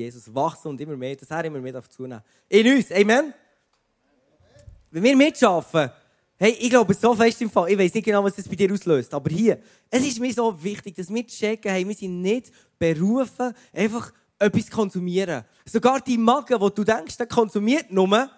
Jesus wachsen und immer mehr, dass er immer mehr zunehmen In uns, Amen. Wenn wir mitschaffen, hey, ich glaube so fest im Fall, ich weiß nicht genau, was das bei dir auslöst, aber hier, es ist mir so wichtig, dass wir checken, hey, wir sind nicht berufen, einfach etwas zu konsumieren. Sogar die Magen, wo du denkst, der konsumiert nur,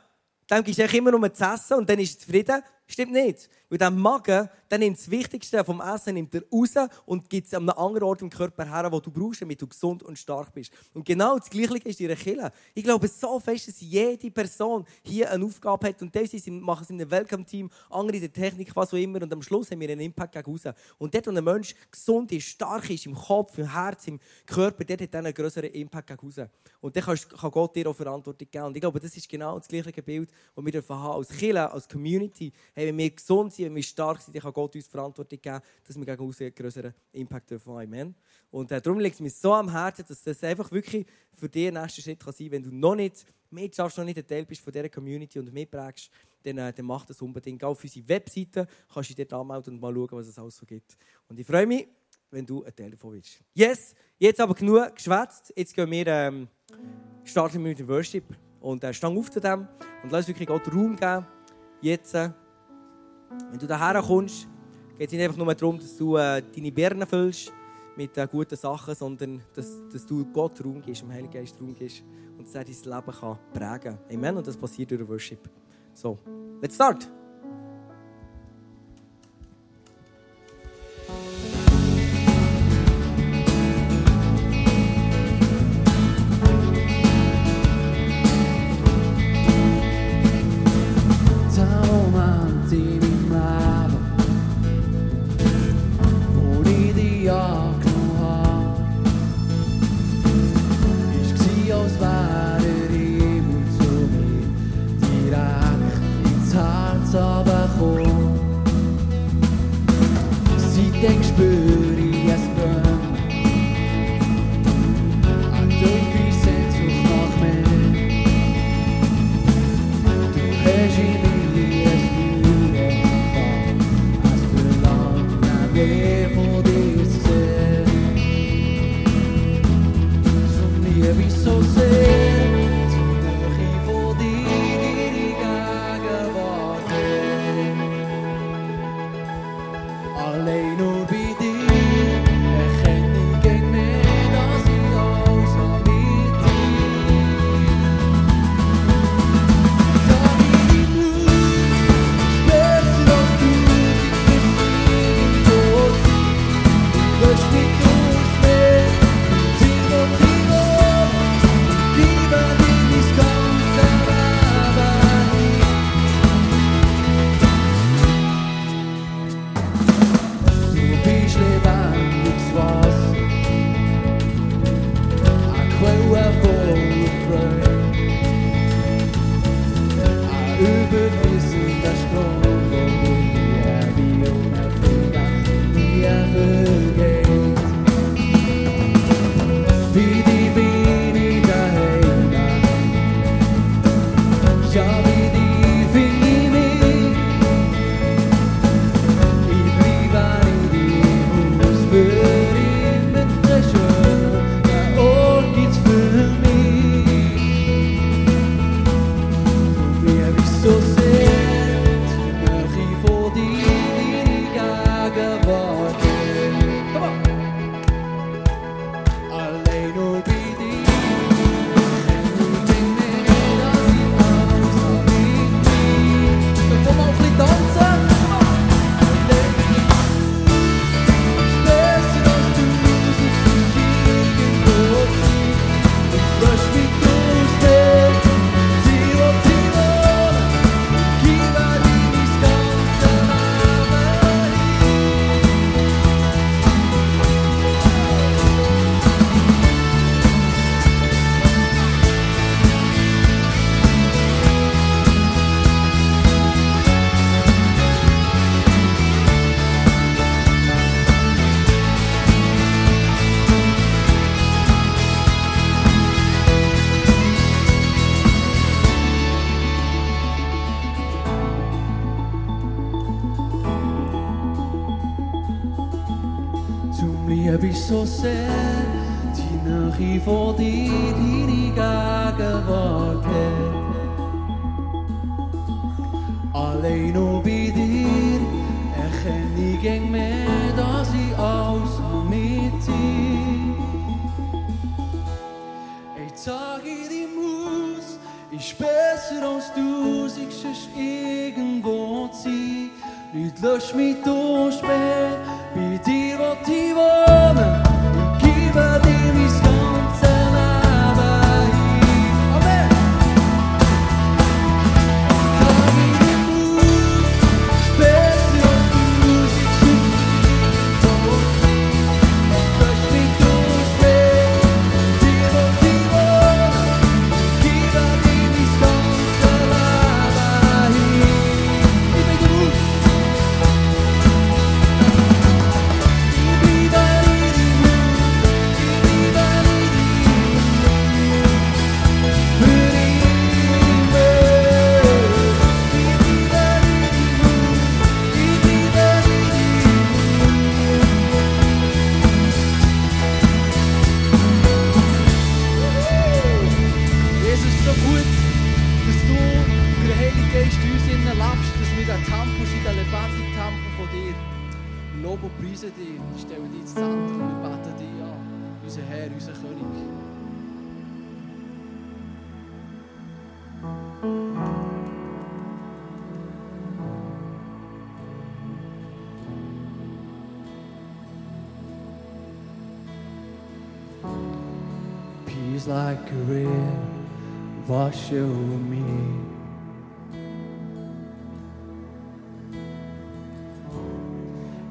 dem gibst du immer nur zu essen und dann ist er zufrieden. Stimmt nicht. Weil der Magen, der nimmt das Wichtigste vom Essen nimmt er raus und gibt es an einem anderen Ort im Körper her, wo du brauchst, damit du gesund und stark bist. Und genau das Gleiche ist in ihrer Kille. Ich glaube so fest, dass jede Person hier eine Aufgabe hat. Und das machen sie in einem Welcome-Team, andere in der Technik, was auch immer. Und am Schluss haben wir einen Impact gegen raus. Und dort, wo ein Mensch gesund ist, stark ist, im Kopf, im Herz, im Körper, dort hat er einen größeren Impact gegen raus. Und dann kann Gott dir auch Verantwortung geben. Und ich glaube, das ist genau das gleiche Bild, das wir haben als Kille, als Community. Hey, wenn wir gesund sind, wenn wir stark sind, dann kann Gott uns Verantwortung geben, dass wir gegen einen größeren Impact dürfen Amen. Und äh, darum liegt es mir so am Herzen, dass das einfach wirklich für dich ein nächster Schritt kann sein kann. Wenn du noch nicht mitschaffst, noch nicht ein Teil bist von dieser Community und mitprägst, dann, äh, dann mach das unbedingt. Geh auf unsere Webseite, kannst du dich dort anmelden und mal schauen, was es alles so gibt. Und ich freue mich, wenn du ein Teil davon bist. Yes, jetzt aber genug geschwätzt. Jetzt gehen wir ähm, starten wir mit dem Worship. Und äh, stang auf zu dem und lass wirklich Gott Raum geben. Jetzt. Äh, wenn du daher kommst, geht es nicht einfach nur darum, dass du äh, deine Birnen füllst mit äh, guten Sachen, sondern dass, dass du Gott Raum gibst, dem Heiligen Geist Raum gibst und dass er dein Leben kann prägen kann. Amen. Und das passiert durch Worship. So, let's start!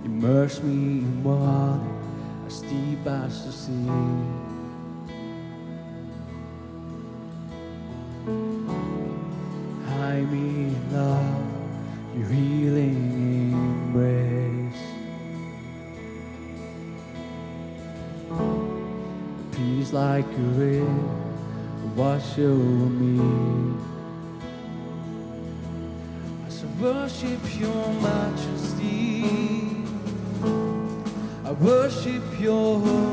Immerse me in water as deep as the sea. me in love, your healing embrace. Peace like a river wash over me. As I worship your mind. I worship your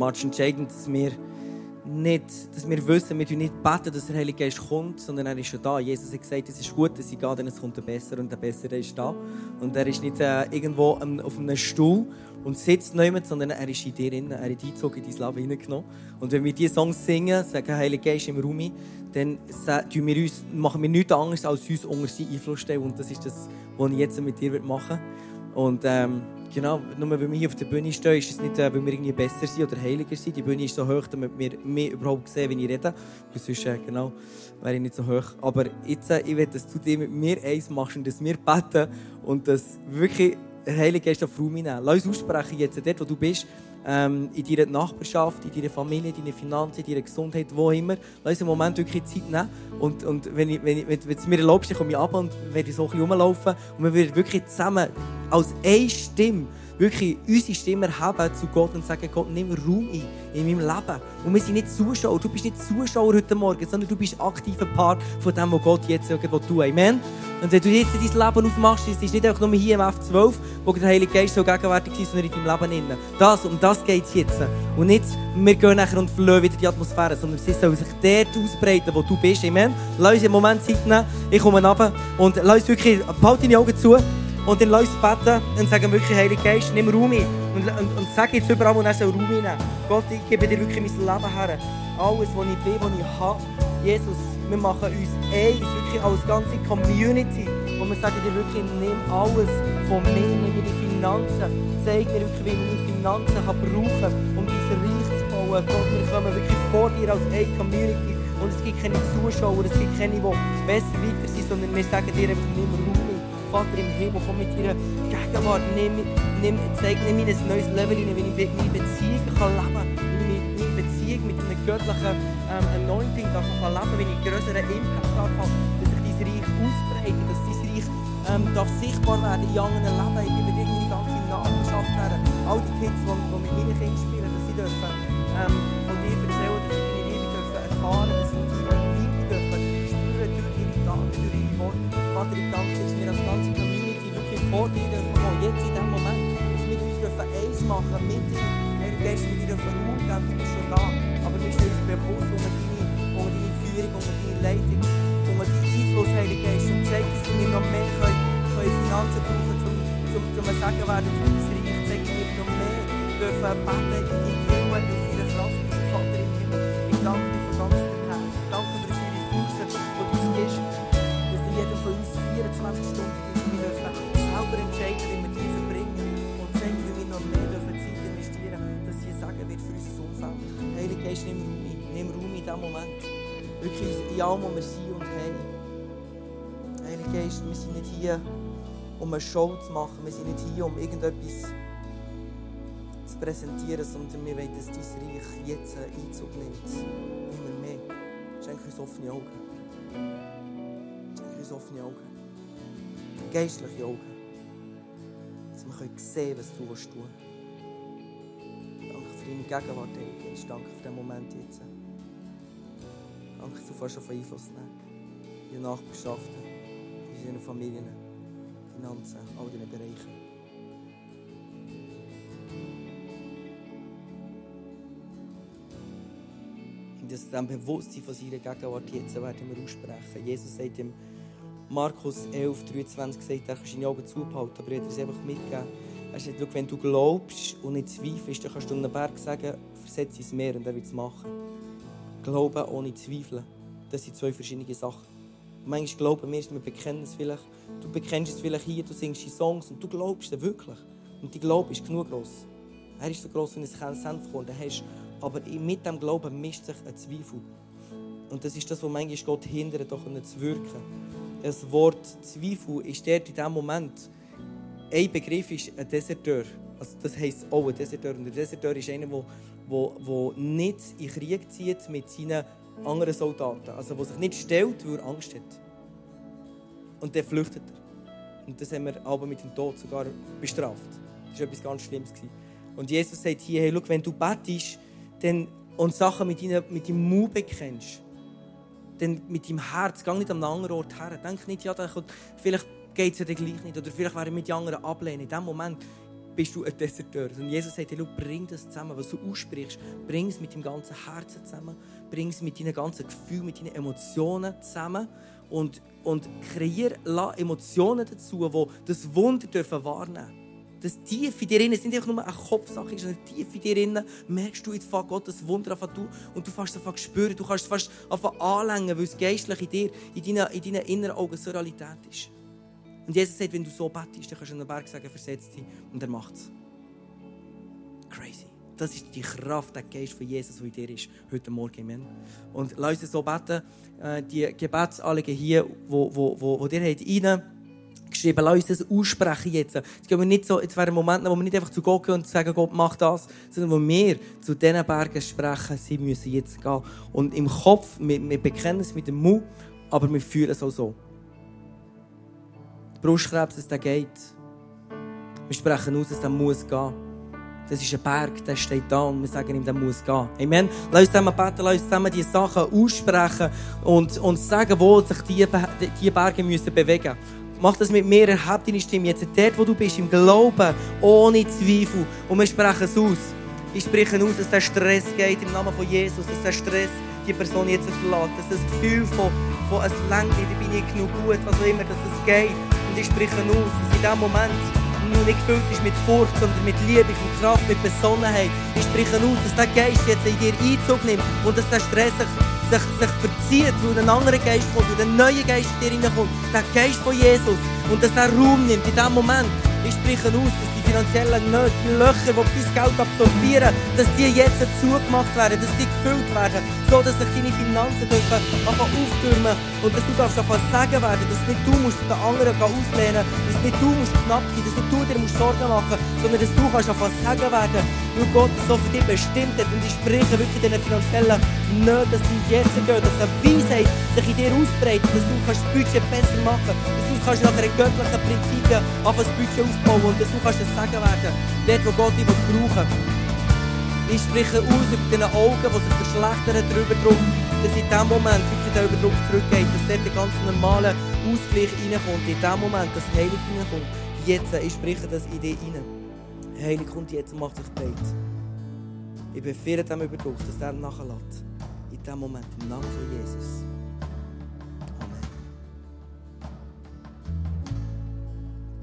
Much entscheidend, dass wir nicht, dass wir wissen, wir nicht beten, dass der Heilige Geist kommt, sondern er ist schon da. Jesus hat gesagt, es ist gut, dass ich gehe, denn es kommt ein Besser und der Bessere ist da. Und er ist nicht äh, irgendwo auf einem Stuhl und sitzt niemand, sondern er ist in dir drin, er hat Einzug in dein Leben hineingenommen. Und wenn wir diese Songs singen, sagen Heilige Geist im Raum, dann tun wir uns, machen wir nichts anderes, als uns unter seinen Einfluss stellen. Und das ist das, was ich jetzt mit dir machen werde. Und ähm, genau, nur weil wir hier auf der Bühne stehen, ist es nicht, äh, weil wir irgendwie besser sind oder heiliger sind. Die Bühne ist so hoch, damit wir mich überhaupt sehen, wenn ich rede. Weil sonst, äh, genau, wäre ich nicht so hoch. Aber jetzt, äh, ich will, dass du dir mit mir eins machst und dass wir beten und dass wirklich der Heilige Geist auf Raum nehmen. Lass uns aussprechen jetzt, dort wo du bist, ähm, in deiner Nachbarschaft, in deiner Familie, in deiner Finanzen, in deiner Gesundheit, wo immer. Lass uns einen Moment wirklich Zeit nehmen. Und, und wenn, ich, wenn, ich, wenn, wenn es mir erlaubst, komme ich ab und werde so ein bisschen rumlaufen. Und wir werden wirklich zusammen als eine Stimme wirklich unsere Stimme erheben zu Gott und sagen, Gott, nimm Raum ein in meinem Leben. Und wir sind nicht Zuschauer. Du bist nicht Zuschauer heute Morgen, sondern du bist aktiver Part von dem, was Gott jetzt irgendwo tut. Amen. Und wenn du jetzt dein Leben aufmachst, es ist nicht einfach nur hier im F12, wo der Heilige Geist so gegenwärtig ist, sondern in deinem Leben. Innen. Das, um das geht es jetzt. Und nicht, wir gehen nachher und verlieren wieder die Atmosphäre, sondern sie soll sich dort ausbreiten, wo du bist. Amen. Lass uns einen Moment Zeit nehmen. Ich komme runter und lass uns wirklich, behalte deine Augen zu. Und dann lass uns beten und sagen wirklich, Heilige Geist, nimm Raum ein. Und, und, und sag jetzt überall, wo er soll Raum einnehmen Gott, ich gebe dir wirklich mein Leben her. Alles, was ich bin, was ich habe. Jesus, wir machen uns eins, wirklich als ganze Community. Wo wir sagen dir wirklich, nimm alles von mir, nimm meine Finanzen. Zeig mir wirklich, wie ich meine Finanzen kann brauchen kann, um dein Reich zu bauen. Gott, wir kommen wirklich vor dir als eine Community. Und es gibt keine Zuschauer, es gibt keine, die besser weiter sind, sondern wir sagen dir einfach, nimm Raum. Vater im Himmel, komm mit deiner Gegenwart, nimm, nimm, zeig mir ein neues Level rein, wie ich meine Beziehung kann leben kann, meine Beziehung mit einem göttlichen ähm, Anointing darf kann leben wie ich größeren Impact darf dass sich dein Reich ausbreitet, dass dein Reich ähm, darf sichtbar werden in anderen Leben. Ich gebe dir meine ganze Nachbarschaft her, all die Kids, die, die mit meinen Kindern spielen, dass sie dürfen ähm, Danke dir, dass wir als ganze Community wirklich vor dir jetzt in diesem Moment, dass wir uns dürfen eins machen mit dir. Herr Geist, wir dir dürfen Raum geben, du schon da. Aber wir stehen uns bewusst unter deine, deine Führung, unter deine Leitung, unter deinen Einfluss, Heiliger Geist. Und zeig dass wir noch mehr können, können Finanzen brauchen, zum, ein Sagen werden für noch mehr dürfen beten in deinem Willen, 24 Stunden gibst, wir dürfen selber entscheiden, wie wir die verbringen und zeig, wie wir noch mehr dürfen Zeit investieren dass sie sagen wird für unser Umfeld. Heilige Geist, nimm Raum nimm Raum in diesem Moment. Wirklich in allem, wo wir sind und haben. Heilige Geist, wir sind nicht hier, um eine Show zu machen, wir sind nicht hier, um irgendetwas zu präsentieren, sondern wir wollen, dass dein Reich jetzt Einzug nimmt. Immer mehr. Schenk uns offene Augen. Schenk uns offene Augen. Geistliche Augen. Dass wir können sehen was du willst tun Danke für deine Gegenwart, Heiliger Geist. Danke für den Moment jetzt. Danke, dass du fast auf Einfluss nehmen. In den Nachbarschaften, in unseren Familien, Finanzen, all diesen Bereichen. Und aus diesem Bewusstsein von seiner Gegenwart jetzt werden wir aussprechen. Jesus sagt im Markus 11, 23, sagt, er kannst deine Augen zubehalten, aber er hat es einfach mitgegeben. Er sagt, wenn du glaubst und nicht zweifelst, dann kannst du einem Berg sagen, versetz ins Meer und er wird es machen. Glauben ohne Zweifeln, das sind zwei verschiedene Sachen. Manchmal glauben wir, wir bekennen es vielleicht, du bekennst es vielleicht hier, du singst die Songs und du glaubst es wirklich. Und dein Glaube ist genug groß. Er ist so groß wie ein Senfkorn, hast aber mit dem Glauben mischt sich ein Zweifel. Und das ist das, was manchmal Gott hindert, doch zu wirken. Das Wort Zweifel ist dort in dem Moment, ein Begriff ist ein Deserteur. Also das heisst auch ein Deserteur. Und ein Deserteur ist einer, der wo, wo nicht in Krieg zieht mit seinen anderen Soldaten. Also der sich nicht stellt, weil er Angst hat. Und dann flüchtet er. Und das haben wir aber mit dem Tod sogar bestraft. Das war etwas ganz Schlimmes. Und Jesus sagt hier, hey, schau, wenn du betest dann, und Sachen mit, deinem, mit deinem Mund bekennst, dann mit deinem Herz, geh nicht an einen anderen Ort her. Denk nicht, ja, kommt, vielleicht geht es dann gleich nicht. Oder vielleicht werden mit die anderen ablehnen. In dem Moment bist du ein Deserteur. Und Jesus sagt, hey, bring das zusammen, was du aussprichst. Bring es mit deinem ganzen Herzen zusammen. Bring es mit deinen ganzen Gefühlen, mit deinen Emotionen zusammen. Und, und kreier Emotionen dazu, die das Wunder dürfen wahrnehmen das tief in dir innen, es ist nicht einfach nur eine Kopfsache, sondern tief in dir innen merkst du jetzt von Gott das Wunder von du und du fängst einfach spüren, du kannst es fast einfach anlängen, weil es geistlich in dir, in deinen, in deinen inneren Augen so Realität ist. Und Jesus sagt, wenn du so bettest, dann kannst du an den Berg sagen, versetzt dich und er macht es. Crazy. Das ist die Kraft, der Geist von Jesus, der in dir ist, heute Morgen. Amen. Und lass uns so beten, äh, die Gebetsanliegen hier, wo, wo, wo, wo dir rein geschrieben, lass uns das aussprechen jetzt. Jetzt, gehen wir nicht so, jetzt wären Momente, wo wir nicht einfach zu Gott gehen und sagen, Gott, mach das, sondern wo wir zu diesen Bergen sprechen, sie müssen jetzt gehen. Und im Kopf, wir, wir bekennen es mit dem Mund, aber wir fühlen es auch so. Der Brustkrebs, der geht. Wir sprechen aus, der muss gehen. Das ist ein Berg, der steht da und wir sagen ihm, der muss gehen. Amen. Lass uns zusammen beten, lass uns zusammen diese Sachen aussprechen und, und sagen, wo sich diese, diese Berge müssen bewegen müssen. Mach das mit mir, erheb deine Stimme jetzt dort, wo du bist, im Glauben, ohne Zweifel. Und wir sprechen es aus. Ich spreche aus, dass der Stress geht im Namen von Jesus, dass der Stress die Person jetzt verlässt, dass das Gefühl von, von es nicht, ich bin nicht genug gut, was auch immer, dass es geht. Und ich spreche aus, dass in diesem Moment nur nicht gefüllt ist mit Furcht, sondern mit Liebe, mit Kraft, mit Besonnenheit. Ich spreche aus, dass der Geist jetzt in dir Einzug nimmt und dass der Stress sich, sich, sich verzieht, weil ein anderer Geist kommt, weil ein neuer Geist in dir hineinkommt. Der Geist von Jesus. Und dass er Raum nimmt in diesem Moment. Ich spreche aus, dass die finanziellen Löcher, die dein Geld absorbieren, dass die jetzt zugemacht werden, dass die gefüllt werden, so dass sich deine Finanzen dürfen auftürmen und dass du darfst sagen werden, dass nicht du musst den anderen auslehnen, dass nicht du musst knapp sein, dass nicht du dir musst Sorgen machen, sondern dass du kannst sagen werden, weil Gott so für dich bestimmt hat. Und ich spreche wirklich diesen finanziellen Nöten, dass die jetzt gehen, dass eine Weisheit sich in dir ausbreitet, dass du kannst das Budget besser machen, du kannst nach einer göttlichen Prinzipien anfangen das Budget aufbauen und dass du kannst es sagen werden, dort wo Gott dich brauchen will. Ich spreche aus über deine Augen, die sich verschlechtern, drüber Druck, dass in dem Moment wirklich der Überdruck zurückgeht, dass dort der ganz normale Ausgleich reinkommt, in dem Moment, dass Heilung reinkommt. Jetzt, ich spreche das in dich rein. Heilung kommt jetzt und macht sich breit. Ich befehle dem Überdruck, dass er nachlässt. In dem Moment, im Namen von Jesus.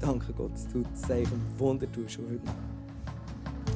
Danke Gott, du Zeichen und Wunder tust schon heute.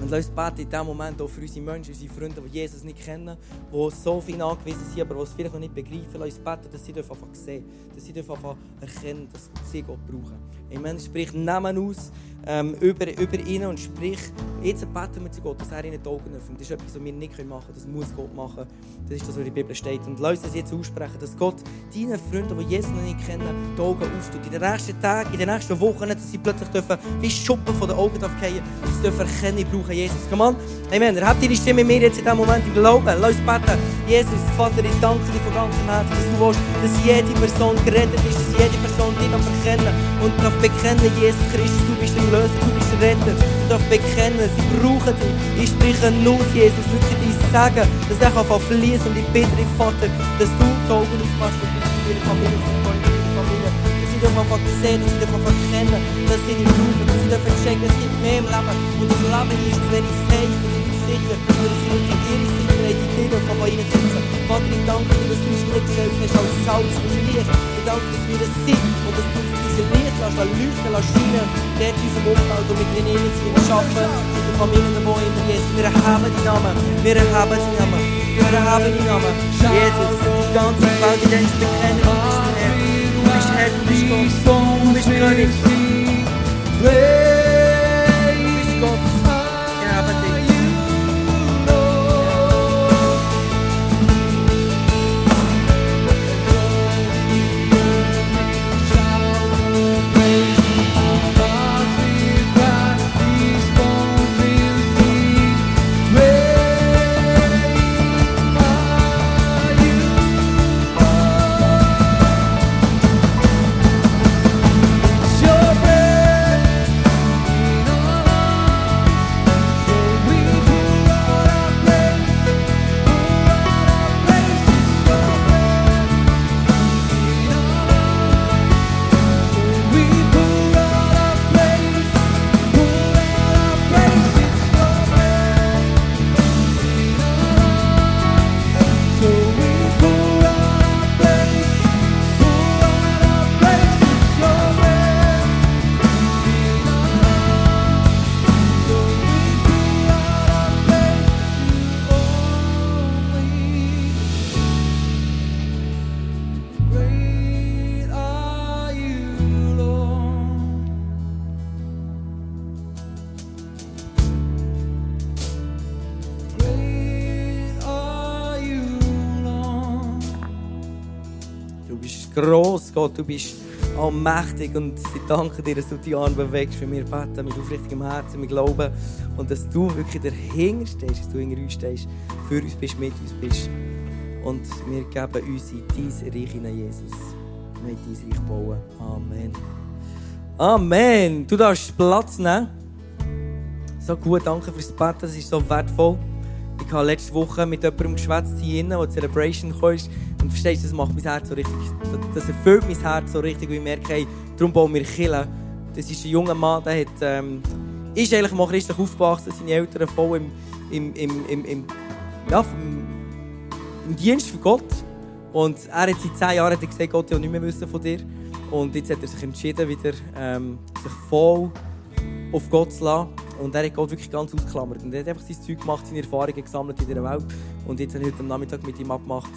Und lass uns beten in diesem Moment auch für unsere Menschen, unsere Freunde, die Jesus nicht kennen, die so viel angewiesen sind, aber die es vielleicht noch nicht begreifen. Lass uns beten, dass sie einfach sehen dass sie einfach erkennen, dass sie Gott brauchen. Amen. Sprich Namen aus ähm, über, über ihnen und sprich, jetzt beten wir zu Gott, dass er ihnen die Augen öffnet. Das ist etwas, was wir nicht machen können, das muss Gott machen. Das ist das, was in der Bibel steht. Und lass uns das jetzt aussprechen, dass Gott deinen Freunden, die Jesus noch nicht kennen, die Augen auftut. In den nächsten Tagen, in den nächsten Wochen, dass sie plötzlich dürfen, wie Schuppen von den Augen fallen, dass sie dürfen erkennen, ich brauche Jesus. Come on. Amen. Hat deine Stimme mir jetzt in diesem Moment im Glauben. Lass uns beten. Jesus, Vater, ich danke dir von ganzem Herzen, dass du willst, dass jede Person gerettet ist, dass jede Person dich erkennen und darf bekennen, Jesus Christus, du bist der Löser, du bist Retter. Du darfst bekennen, sie brauchen dich. Ich spreche nur, Jesus, wirklich dein Sagen, dass er kann fließen und ich bitte dich, Vater, dass du die Augen aufmachst und in ihre Familie und in ihre Familie. Dass sie dürfen einfach sehen, dass sie dürfen erkennen, dass sie dich brauchen, dass sie dürfen checken, es gibt mehr im Leben. Und das Leben ist zu wenig safe, zu wenig sicher, und dass sie wirklich ihre Sicherheit in dir dürfen von ihnen sitzen. Vater, ich danke dir, dass du uns mitgestellt hast als Salz und Licht. Ich danke, dass wir das sind und dass du diese Licht lässt, leuchten, lässt scheinen, dort in unserem Umfeld, wir drin sind. Wir arbeiten mit den Familien, wo immer Jesus. Wir erheben die Namen, wir erheben die Namen, wir erheben die Namen. Jesus, die ganze Welt, die denkst, bekennen, du bist der Herr. Du bist Herr, du bist Gott, du bist König. Gott. Du bist allmächtig und ich danke dir, dass du die Arme bewegst für mir beten mit aufrichtigem Herzen, mit Glauben und dass du wirklich dahinter stehst, dass du hinter uns stehst, für uns bist, mit uns bist. Und wir geben uns in dein Reich hinein, Jesus. Wir wollen dein Reich bauen. Amen. Amen. Du darfst Platz nehmen. So gut, danke fürs Beten, das ist so wertvoll. Ich habe letzte Woche mit jemandem geschwätzt hier drin, der Celebration kam. Und verstehst du, das macht mein Herz so richtig, das erfüllt mein Herz so richtig, weil ich merke, hey, darum bauen wir Kirche. Das ist ein junger Mann, der hat, ähm, ist eigentlich mal christlich aufgewachsen, seine Eltern voll im, im, im, im, im, ja, im, Dienst für Gott. Und er hat seit zehn Jahren gesagt, Gott, ich will nicht mehr von dir. Und jetzt hat er sich entschieden, wieder ähm, sich voll auf Gott zu lassen. Und er hat Gott wirklich ganz ausgeklammert. Und er hat einfach sein Zeug gemacht, seine Erfahrungen gesammelt in dieser Welt. Und jetzt habe ich heute am Nachmittag mit ihm abgemacht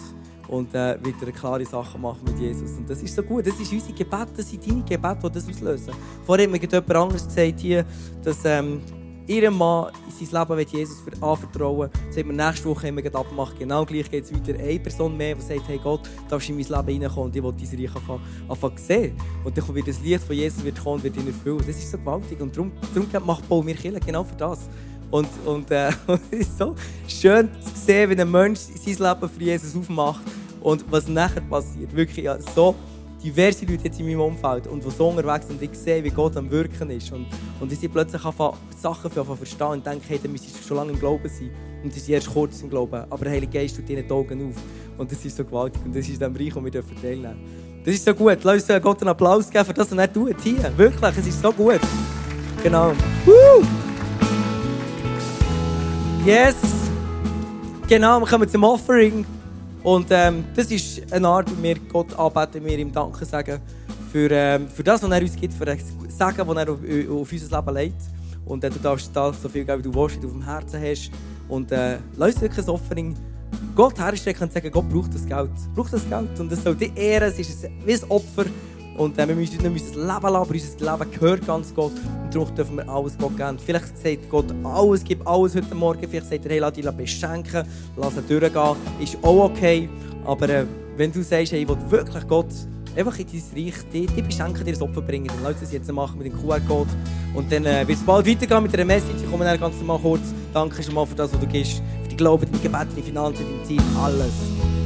und äh, wieder klare Sachen machen mit Jesus. Und das ist so gut. Das ist unser Gebet, das sind deine Gebete, die das auslösen. Vorher hat mir jemand anderes gesagt hier, dass ähm, ihr Mann in sein Leben Jesus anvertrauen will. Das hat wir nächste Woche immer abgemacht. Genau gleich geht es weiter. Eine Person mehr, die sagt, hey Gott, darfst du in mein Leben reinkommen und ich will dein Reich anfangen, sehen. Und dann wird das Licht von Jesus wird kommen und wird ihn erfüllen. Das ist so gewaltig. Und darum, darum macht Paul mir Kirche genau für das. Und, und äh, es ist so schön zu sehen, wenn ein Mensch sein Leben für Jesus aufmacht und was nachher passiert. Wirklich ja, so diverse Leute jetzt in meinem Umfeld und die so unterwegs sind und ich sehe, wie Gott am Wirken ist. Und, und ich sie plötzlich anfangen, Sachen für verstehen und denke, hey, dann müsstest du schon lange im Glauben sein. Und das ist erst kurz im Glauben. Aber der Heilige Geist tut ihnen die Augen auf. Und das ist so gewaltig. Und das ist dann Bereich, den wir teilnehmen dürfen. Das ist so gut. Lass uns Gott einen Applaus geben für das, was er tut hier. Wirklich, es ist so gut. Genau. Woo! Yes! Genau, wir kommen zum Offering. Und ähm, das ist eine Art, wie wir Gott anbeten, wir ihm Danke sagen für, ähm, für das, was er uns gibt, für das Sagen, das er auf, auf unser Leben legt. Und äh, du darfst da so viel geben, wie du willst, wie du auf dem Herzen hast. Und äh, lass wirklich ein Offering Gott herstrecken und sagen, Gott braucht das Geld. Braucht das Geld. Und das soll die Ehre, es ist wie ein Opfer. Und äh, wir müssen nicht das Leben lassen, aber unser Leben gehört ganz Gott. Und darum dürfen wir alles Gott geben. Vielleicht sagt Gott alles, gibt alles heute Morgen. Vielleicht sagt er, hey, lass dich beschenken, lass ihn durchgehen. Ist auch okay. Aber äh, wenn du sagst, hey, ich will wirklich Gott einfach in dein Reich, die, die beschenken dir das Opfer bringen, dann lass das jetzt machen mit dem QR-Code. Und dann äh, wird es bald weitergehen mit einer Message. Ich komme dann ganz mal kurz. Danke schon mal für das, was du gibst. Für die Glauben, die Gebete, die Finanzen, die Zeit, alles.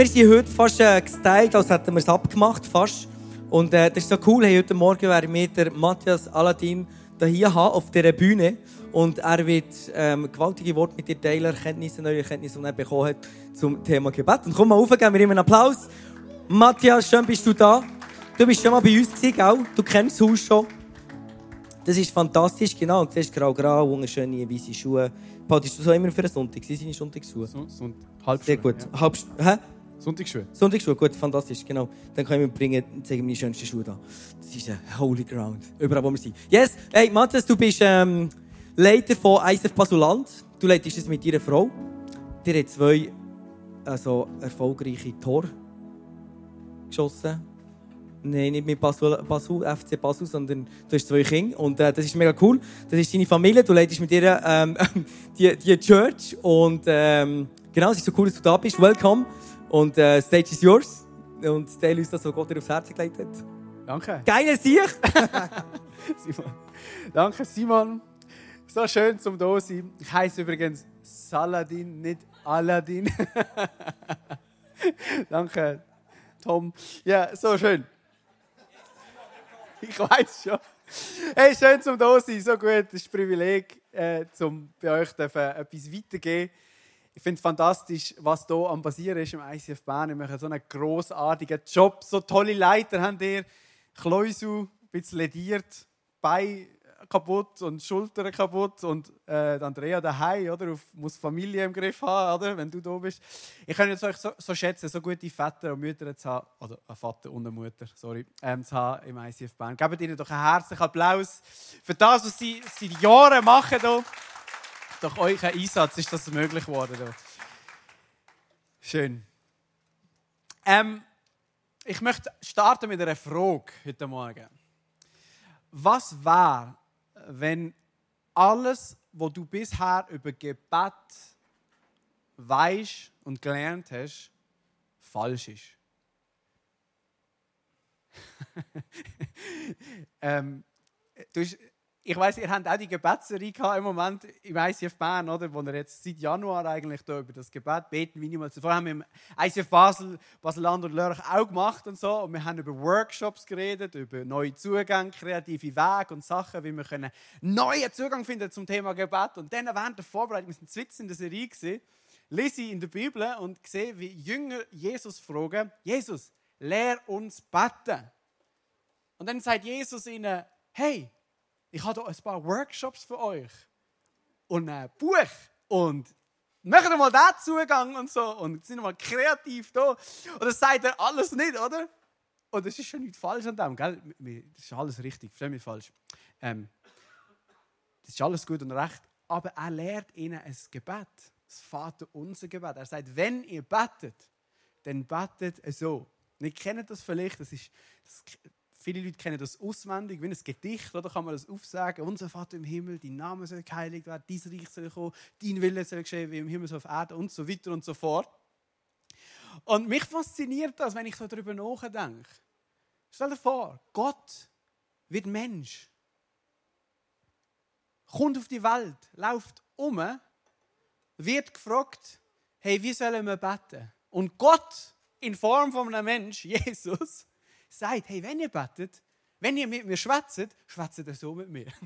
Wir sind heute fast äh, gestylt, als hätten wir es abgemacht, fast. Und äh, das ist so cool, hey, heute Morgen werden wir der Matthias Aladdin hier haben, auf dieser Bühne. Und er wird ähm, gewaltige Worte mit dir teilen, Erkenntnisse, neue Erkenntnisse, die er bekommen hat zum Thema Gebet. Und komm mal rauf, geben wir ihm einen Applaus. Matthias, schön bist du da. Du bist schon mal bei uns gewesen, gell? Du kennst das Haus schon. Das ist fantastisch, genau. Du siehst grau-grau, wunderschöne weiße Schuhe. Patest du so immer für einen Sonntag? Sie seine Sonntagsschuhe? So, so Sehr Halbschuhe. gut. Ja. Halb, hä? Sonntagsschuhe. Sonntagsschuhe, gut, fantastisch, genau. Dann können wir bringen, zeigen meine schönsten Schuhe da. Das ist ein Holy Ground. Überall, wo wir sind. Yes, hey, Matthias, du bist ähm, Leiter von ISF Basuland. Du leitest es mit deiner Frau. Ihr habt zwei also, erfolgreiche Tore geschossen. Nein, nicht mit Basel, Basel, FC Basel, sondern du hast zwei Kinder. Und äh, das ist mega cool. Das ist deine Familie. Du leitest mit ihr ähm, die, die Church. Und ähm, genau, es ist so cool, dass du da bist. Welcome. Und äh, Stage is yours. Und teile uns das, was Gott dir aufs Herz gelegt hat. Danke. Geile Sicht! Simon. Danke, Simon. So schön zum da sein. Ich heiße übrigens Saladin, nicht Aladdin. Danke, Tom. Ja, so schön. Ich weiß schon. Hey, schön zum da sein, so gut. Das ist ein Privileg, äh, zum bei euch dürfen, etwas weitergeben. Ich finde es fantastisch, was hier am passieren ist im ICF Bern. Wir machen so einen grossartigen Job, so tolle Leiter haben ihr. Kleusel, ein bisschen lediert, Bein kaputt und Schultern kaputt und äh, Andrea daheim, oder? Auf, muss Familie im Griff haben, oder? Wenn du da bist. Ich kann jetzt euch so, so schätzen, so gute Väter und Mütter zu haben, oder ein Vater und eine Mutter, sorry, ähm, zu haben im ICF Bern. Gebt ihnen doch einen herzlichen Applaus für das, was sie seit Jahren machen hier. Durch euren Einsatz ist das möglich geworden. Hier. Schön. Ähm, ich möchte starten mit einer Frage heute Morgen. Was wäre, wenn alles, was du bisher über Gebet weißt und gelernt hast, falsch ist? ähm, du hast, ich weiß, ihr habt auch die Gebetsserie gehabt im Moment im ICF Bern, oder? Wo wir jetzt seit Januar eigentlich da über das Gebet beten, wie niemals zuvor. Haben wir im ICF Basel, Basel-Land und Lörrach auch gemacht und so. Und wir haben über Workshops geredet, über neue Zugänge, kreative Wege und Sachen, wie wir können neuen Zugang finden zum Thema Gebet. Und dann während der Vorbereitung, wir sind in der Serie gesehen, lese ich in der Bibel und sehe, wie Jünger Jesus fragen: Jesus, lehr uns beten. Und dann sagt Jesus ihnen: Hey, ich habe hier ein paar Workshops für euch. Und ein Buch. Und machen mal den Zugang und so. Und sind mal kreativ da. Und das sagt er alles nicht, oder? Und das ist schon nicht falsch an dem, gell? Das ist alles richtig, verstehe mich falsch. Ähm, das ist alles gut und recht. Aber er lehrt ihnen ein Gebet. Das Vater unser Gebet. Er sagt, wenn ihr betet, dann betet so. Ihr kennt das vielleicht, das ist, das, viele Leute kennen das auswendig, wie ein Gedicht, oder kann man das aufsagen. Unser Vater im Himmel, dein Name soll geheiligt werden, dein Reich soll kommen, dein Wille soll geschehen, wie im Himmel so auf Erden und so weiter und so fort. Und mich fasziniert das, wenn ich so darüber nachdenke. Stell dir vor, Gott wird Mensch, kommt auf die Welt, läuft um, wird gefragt, hey, wie sollen wir beten? Und Gott in Form von einem Mensch, Jesus, sagt, hey, wenn ihr betet, wenn ihr mit mir schwätzt, schwätzt ihr so mit mir.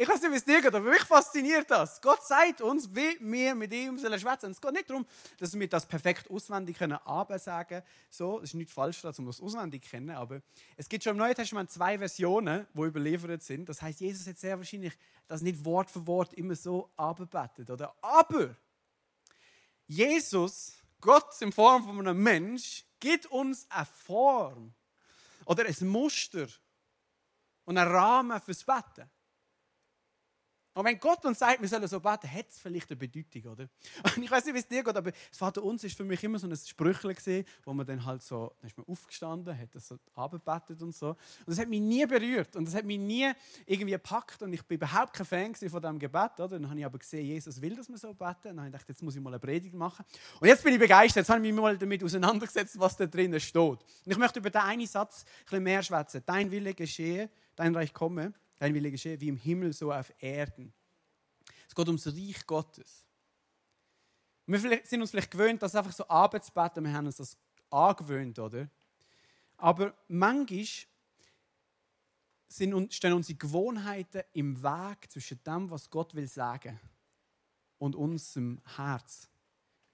Ich weiß nicht, wie es dir geht, aber mich fasziniert das. Gott sagt uns, wie wir mit ihm sollen schwätzen. Es geht nicht darum, dass wir das perfekt auswendig können sagen so, es ist nicht falsch daran, um das auswendig kennen, aber es gibt schon im Neuen Testament zwei Versionen, die überliefert sind. Das heißt, Jesus hat sehr wahrscheinlich das nicht Wort für Wort immer so abgebetet, oder? Aber Jesus, Gott in Form von einem Mensch, gibt uns eine Form oder ein Muster und einen Rahmen fürs Betten. Und wenn Gott uns sagt, wir sollen so beten, hat es vielleicht eine Bedeutung, oder? Und ich weiß nicht, wie es dir geht, aber das Vater uns ist für mich immer so ein Sprüchle gesehen, wo man dann halt so, dann ist man aufgestanden, hat das so abgebetet und so. Und das hat mich nie berührt und das hat mich nie irgendwie gepackt und ich bin überhaupt kein Fan von diesem Gebet, oder? Dann habe ich aber gesehen, Jesus will, dass wir so beten. Dann habe ich gedacht, jetzt muss ich mal eine Predigt machen. Und jetzt bin ich begeistert. Jetzt habe ich mich mal damit auseinandergesetzt, was da drinnen steht. Und ich möchte über den einen Satz ein bisschen mehr schwätzen. Dein Wille geschehe, dein Reich komme. Dein Wille geschehe wie im Himmel, so auf Erden. Es geht ums Reich Gottes. Wir sind uns vielleicht gewöhnt, das einfach so abzubeten. Wir haben uns das angewöhnt, oder? Aber manchmal sind, stehen unsere Gewohnheiten im Weg zwischen dem, was Gott will sagen und unserem Herz.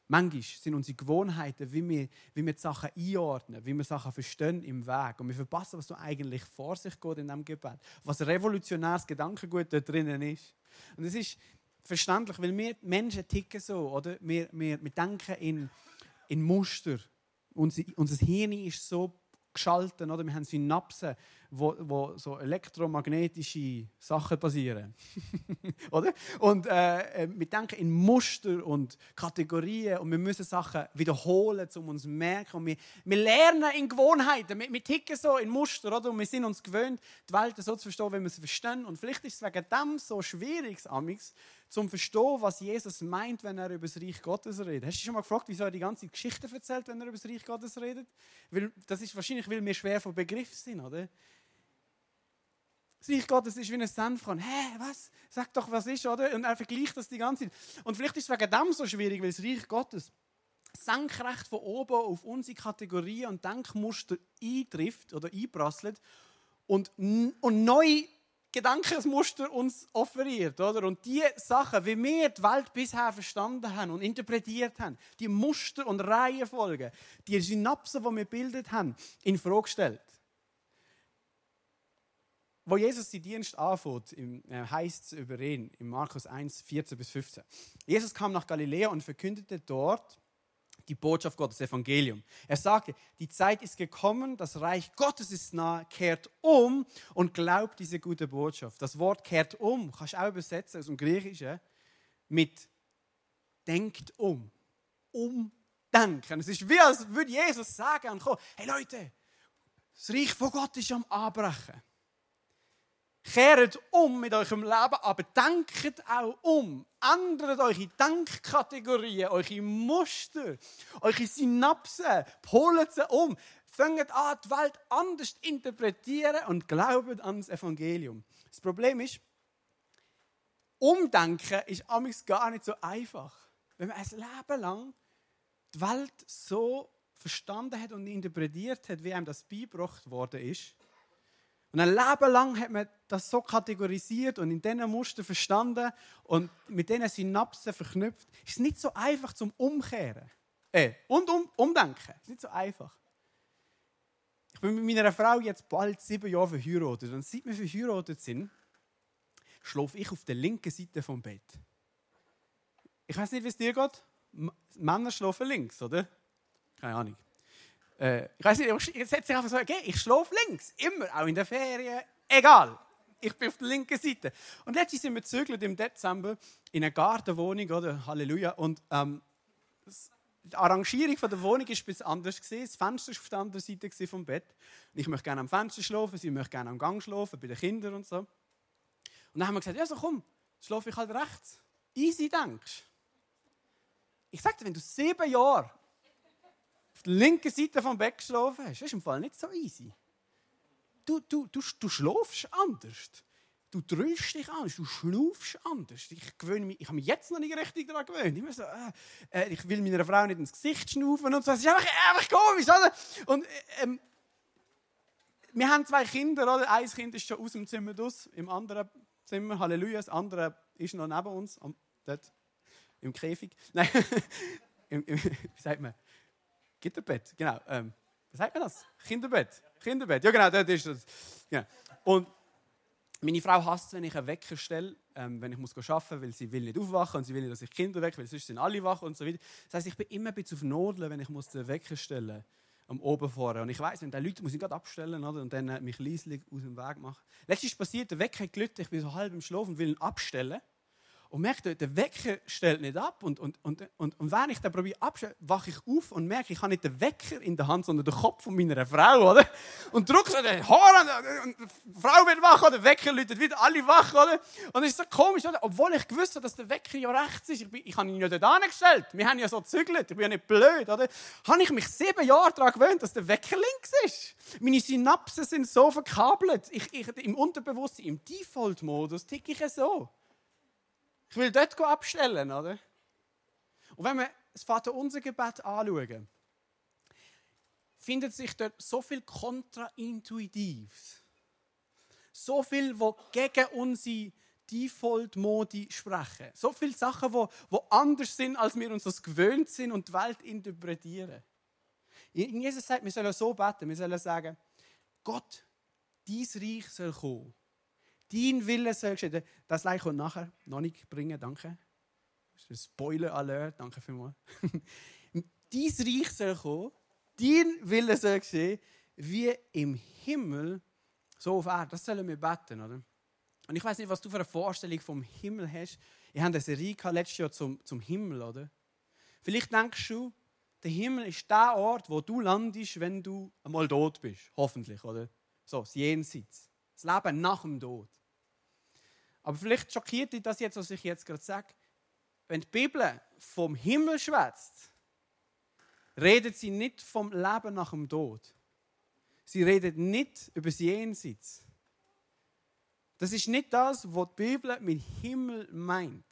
Manchmal sind unsere Gewohnheiten, wie wir, wie wir die Sachen einordnen, wie wir Sachen verstehen, im Weg. Und wir verpassen, was so eigentlich vor sich geht in diesem Gebet. Was revolutionäres Gedankengut da drinnen ist. Und es ist verständlich, weil wir Menschen ticken so, oder? Wir, wir, wir denken in, in Muster. Unser, unser Hirn ist so geschalten, oder? Wir haben Synapsen, wo, wo so elektromagnetische Sachen passieren. oder? Und äh, wir denken in Muster und Kategorien und wir müssen Sachen wiederholen, um uns zu merken. Und wir, wir lernen in Gewohnheiten. Wir, wir ticken so in Muster, oder? Und wir sind uns gewöhnt, die Welt so zu verstehen, wie wir sie verstehen. Und vielleicht ist es wegen dem so schwierig, Amix, zum Verstehen, was Jesus meint, wenn er über das Reich Gottes redet. Hast du dich schon mal gefragt, wieso er die ganze Geschichte erzählt, wenn er über das Reich Gottes redet? Weil, das ist wahrscheinlich, weil wir schwer vom Begriff sind, oder? Das Reich Gottes ist wie ein Senfkorn. Hä, was? Sag doch, was ist, oder? Und er vergleicht das die ganze Zeit. Und vielleicht ist es wegen dem so schwierig, weil das Reich Gottes senkrecht von oben auf unsere Kategorien und Denkmuster eintrifft oder einprasselt und, und neue Gedankensmuster uns offeriert. Oder? Und die Sachen, wie wir die Welt bisher verstanden haben und interpretiert haben, die Muster und Reihenfolgen, die Synapsen, die wir bildet haben, in Frage stellt. Wo Jesus die Dienst anfängt, äh, heißt es über ihn, in Markus 1, 14 bis 15. Jesus kam nach Galiläa und verkündete dort die Botschaft Gottes, das Evangelium. Er sagte, die Zeit ist gekommen, das Reich Gottes ist nah, kehrt um und glaubt diese gute Botschaft. Das Wort kehrt um, kannst du auch übersetzen aus dem Griechischen mit denkt um, umdenken. Es ist wie, als würde Jesus sagen hey Leute, das Reich von Gott ist am Anbrechen. Kehrt um mit eurem Leben, aber denkt auch um. Ändert eure Denkkategorien, eure Muster, eure Synapsen. Holt sie um. Fangt an, die Welt anders zu interpretieren und glaubt an das Evangelium. Das Problem ist, Umdenken ist amigs gar nicht so einfach. Wenn man ein Leben lang die Welt so verstanden hat und interpretiert hat, wie einem das beigebracht worden ist, und ein Leben lang hat man das so kategorisiert und in diesen Mustern verstanden und mit diesen Synapsen verknüpft. Es ist nicht so einfach zum Umkehren. Äh, und um, umdenken. Ist nicht so einfach. Ich bin mit meiner Frau jetzt bald sieben Jahre verheiratet. Und seit wir verheiratet sind, schlafe ich auf der linken Seite vom Bett. Ich weiß nicht, wie es dir geht. Männer schlafen links, oder? Keine Ahnung. Äh, ich weiß nicht, ich einfach so, okay, ich schlafe links. Immer, auch in der Ferien. Egal. Ich bin auf der linken Seite. Und letztens sind wir gezögert im Dezember in eine Gartenwohnung, oder? Halleluja. Und ähm, die Arrangierung der Wohnung war bisschen anders. Das Fenster war auf der anderen Seite vom Bett. Und ich möchte gerne am Fenster schlafen, sie möchte gerne am Gang schlafen, bei den Kindern und so. Und dann haben wir gesagt, ja, so komm, schlafe ich halt rechts. Easy, denkst Ich sagte, wenn du sieben Jahre auf der linken Seite vom Bett geschlafen hast, das ist im Fall nicht so easy. Du, du, du, du schläfst anders. Du drückst dich anders, du schnaufst anders. Ich, gewöhne mich, ich habe mich jetzt noch nicht richtig daran gewöhnt. Immer so, äh, äh, ich will meiner Frau nicht ins Gesicht schnaufen und so. Das ist einfach, einfach komisch, oder? Und, ähm, wir haben zwei Kinder, oder? Ein Kind ist schon aus dem Zimmer raus, im anderen Zimmer, Halleluja. Das andere ist noch neben uns, am, dort, im Käfig. Nein, im, im, wie sagt man? Gitterbett, genau. Ähm, wie sagt man das? Kinderbett. Kinderbett, ja genau, dort ist das. Genau. Und meine Frau hasst wenn ich einen Wecker stelle, ähm, wenn ich muss arbeiten muss, weil sie will nicht aufwachen und sie will nicht, dass ich Kinder wecke, weil sonst sind alle wach und so weiter. Das heißt, ich bin immer ein bisschen auf Nodeln, wenn ich muss den Wecker stellen muss am Oben fahren. Und ich weiß, wenn die Leute muss ich gerade abstellen oder? und dann äh, mich leislich aus dem Weg machen. Letztens ist passiert, der Wecker hat gelitten, ich bin so halb im Schlaf und will ihn abstellen und merke, der Wecker stellt nicht ab. Und, und, und, und, und wenn ich dann probiere abzustellen, wache ich auf und merke, ich habe nicht den Wecker in der Hand, sondern den Kopf von meiner Frau, oder? Und drücke so den an, und die Frau wird wach, oder? Der Wecker läutet wieder alle wach, oder? Und es ist so komisch, oder? Obwohl ich gewusst habe, dass der Wecker ja rechts ist. Ich, bin, ich habe ihn ja dort angestellt. Wir haben ja so gezügelt. Ich bin ja nicht blöd, oder? Habe ich mich sieben Jahre daran gewöhnt, dass der Wecker links ist. Meine Synapsen sind so verkabelt. Ich, ich, Im Unterbewusstsein, im Default-Modus ticke ich so. Ich will dort abstellen, oder? Und wenn wir das Vaterunser-Gebet anschauen, findet sich dort so viel Kontraintuitives. So viel, wo gegen unsere Default-Modi sprechen. So viele Sachen, wo, wo anders sind, als wir uns das gewöhnt sind und die Welt interpretieren. Jesus sagt, wir sollen so beten, wir sollen sagen, Gott, dein Reich soll kommen. Dein Wille soll geschehen. Das Leid kommt nachher noch nicht bringen, danke. Das ist ein Spoiler-Alert, danke vielmals. Dein Reich soll kommen, dein Wille soll geschehen, wie im Himmel, so auf Erde. Das sollen wir beten, oder? Und ich weiß nicht, was du für eine Vorstellung vom Himmel hast. Ich habe eine Serie letztes Jahr zum, zum Himmel, oder? Vielleicht denkst du, der Himmel ist der Ort, wo du landest, wenn du einmal tot bist. Hoffentlich, oder? So, das Jenseits. Das Leben nach dem Tod. Aber vielleicht schockiert dich das jetzt, was ich jetzt gerade sage. Wenn die Bibel vom Himmel schwätzt, redet sie nicht vom Leben nach dem Tod. Sie redet nicht über das Jenseits. Das ist nicht das, was die Bibel mit Himmel meint.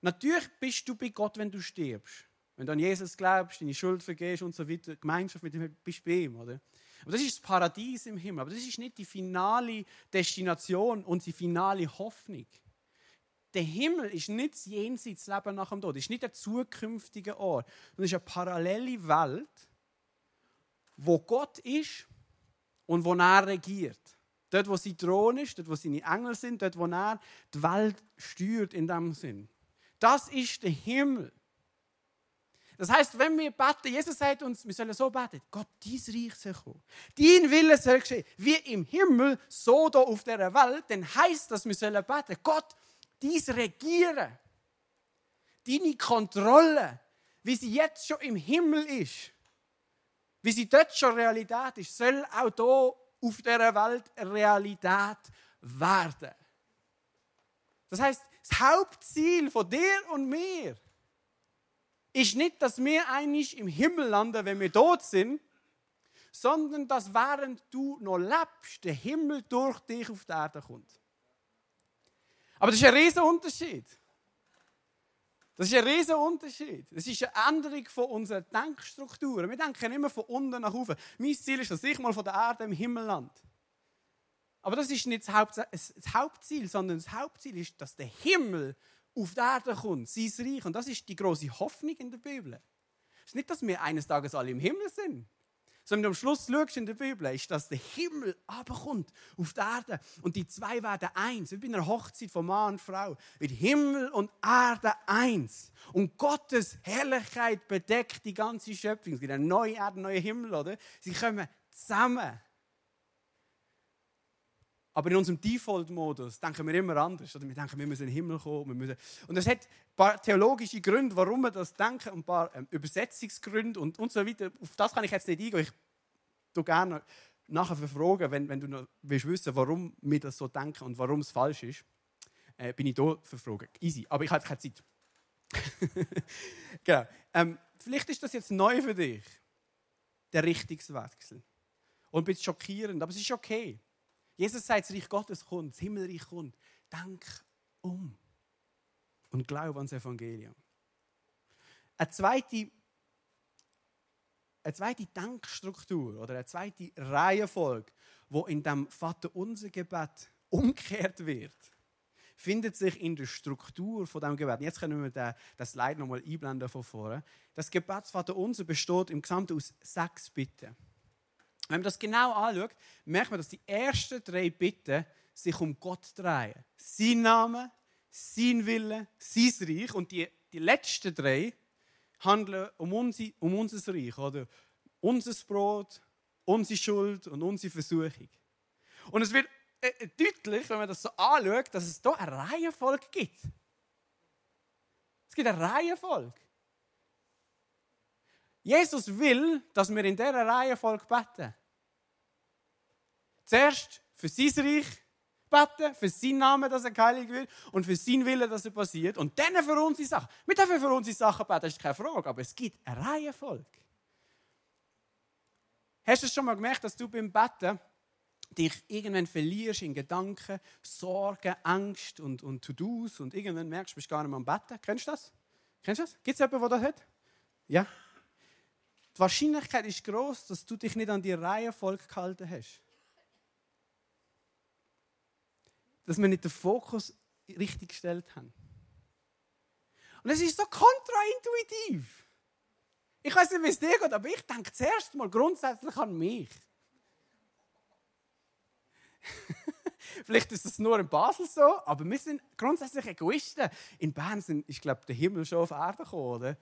Natürlich bist du bei Gott, wenn du stirbst. Wenn du an Jesus glaubst, deine Schuld vergehst und so weiter, Gemeinschaft mit ihm bist du bei ihm, oder? Aber das ist das Paradies im Himmel. Aber das ist nicht die finale Destination und die finale Hoffnung. Der Himmel ist nicht das Jenseitsleben nach dem Tod. Es ist nicht der zukünftige Ort. Es ist eine parallele Welt, wo Gott ist und wo er regiert. Dort, wo sein Thron ist, dort, wo seine Engel sind, dort, wo er die Welt steuert in dem Sinn. Das ist der Himmel. Das heißt, wenn wir beten, Jesus sagt uns, wir sollen so beten, Gott, dein Reich soll kommen. Dein Wille soll geschehen. Wie im Himmel, so da auf dieser Welt, dann heißt das, wir sollen beten, Gott, dein Regieren, deine Kontrolle, wie sie jetzt schon im Himmel ist, wie sie dort schon Realität ist, soll auch hier auf dieser Welt Realität werden. Das heißt, das Hauptziel von dir und mir ist nicht, dass wir eigentlich im Himmel landen, wenn wir tot sind, sondern dass während du noch lebst, der Himmel durch dich auf die Erde kommt. Aber das ist ein riesen Unterschied. Das ist ein riesen Unterschied. Das ist eine Änderung von unserer Denkstruktur. Wir denken immer von unten nach oben. Mein Ziel ist, dass ich mal von der Erde im Himmel lande. Aber das ist nicht das Hauptziel, sondern das Hauptziel ist, dass der Himmel auf die Erde kommt, sein Reich. Und das ist die große Hoffnung in der Bibel. Es ist nicht, dass wir eines Tages alle im Himmel sind. Sondern am Schluss schaust in der Bibel, ist, dass der Himmel abkommt auf die Erde. Und die zwei werden eins. Wie bei einer Hochzeit von Mann und Frau. Wird Himmel und Erde eins. Und Gottes Herrlichkeit bedeckt die ganze Schöpfung. Es gibt eine neue Erde, einen neuen Himmel, oder? Sie kommen zusammen. Aber in unserem Default-Modus denken wir immer anders. Oder wir denken, wir müssen in den Himmel kommen. Wir müssen und es hat ein paar theologische Gründe, warum wir das denken, ein paar ähm, Übersetzungsgründe und, und so weiter. Auf das kann ich jetzt nicht eingehen. Ich tue gerne nachher verfragen, wenn, wenn du noch willst wissen warum wir das so denken und warum es falsch ist. Äh, bin ich da verfragen. Easy. Aber ich habe keine Zeit. genau. Ähm, vielleicht ist das jetzt neu für dich. Der Richtungswechsel. Und ein bisschen schockierend, aber es ist okay. Jesus sagt, das Reich Gottes kommt, das Himmelreich kommt. Denk um und glaub an das Evangelium. Eine zweite, eine zweite Denkstruktur oder eine zweite Reihenfolge, wo in dem Vater unser Gebet umgekehrt wird, findet sich in der Struktur von dem Gebet. Jetzt können wir den, das Slide nochmal einblenden von vorne. Das Gebet Vater unser besteht im Gesamten aus sechs Bitten. Wenn man das genau anschaut, merkt man, dass die ersten drei Bitten sich um Gott drehen. Sein Name, sein Wille, sein Reich. Und die, die letzten drei handeln um, unser, um unser Reich. Oder? Unser Brot, unsere Schuld und unsere Versuchung. Und es wird äh, deutlich, wenn man das so anschaut, dass es hier eine Reihenfolge gibt. Es gibt eine Reihenfolge. Jesus will, dass wir in dieser Reihenfolge beten. Zuerst für sein Reich beten, für seinen Namen, dass er geheiligt wird und für seinen Willen, dass er passiert. Und dann für unsere Sachen. Wir dürfen für unsere Sachen beten, das ist keine Frage, aber es gibt eine Reihenfolge. Hast du es schon mal gemerkt, dass du beim Beten dich irgendwann verlierst in Gedanken, Sorgen, Angst und, und To-Dos und irgendwann merkst du, bist gar nicht mehr am Betten? Kennst du das? Kennst du das? Gibt es jemanden, der das hat? Ja? Die Wahrscheinlichkeit ist groß, dass du dich nicht an die Reihenfolge gehalten hast. Dass wir nicht den Fokus richtig gestellt haben. Und es ist so kontraintuitiv. Ich weiß nicht, wie es dir geht, aber ich denke zuerst mal grundsätzlich an mich. Vielleicht ist das nur in Basel so, aber wir sind grundsätzlich Egoisten. In Bern sind, ich glaube, der Himmel schon auf Erde gekommen, oder?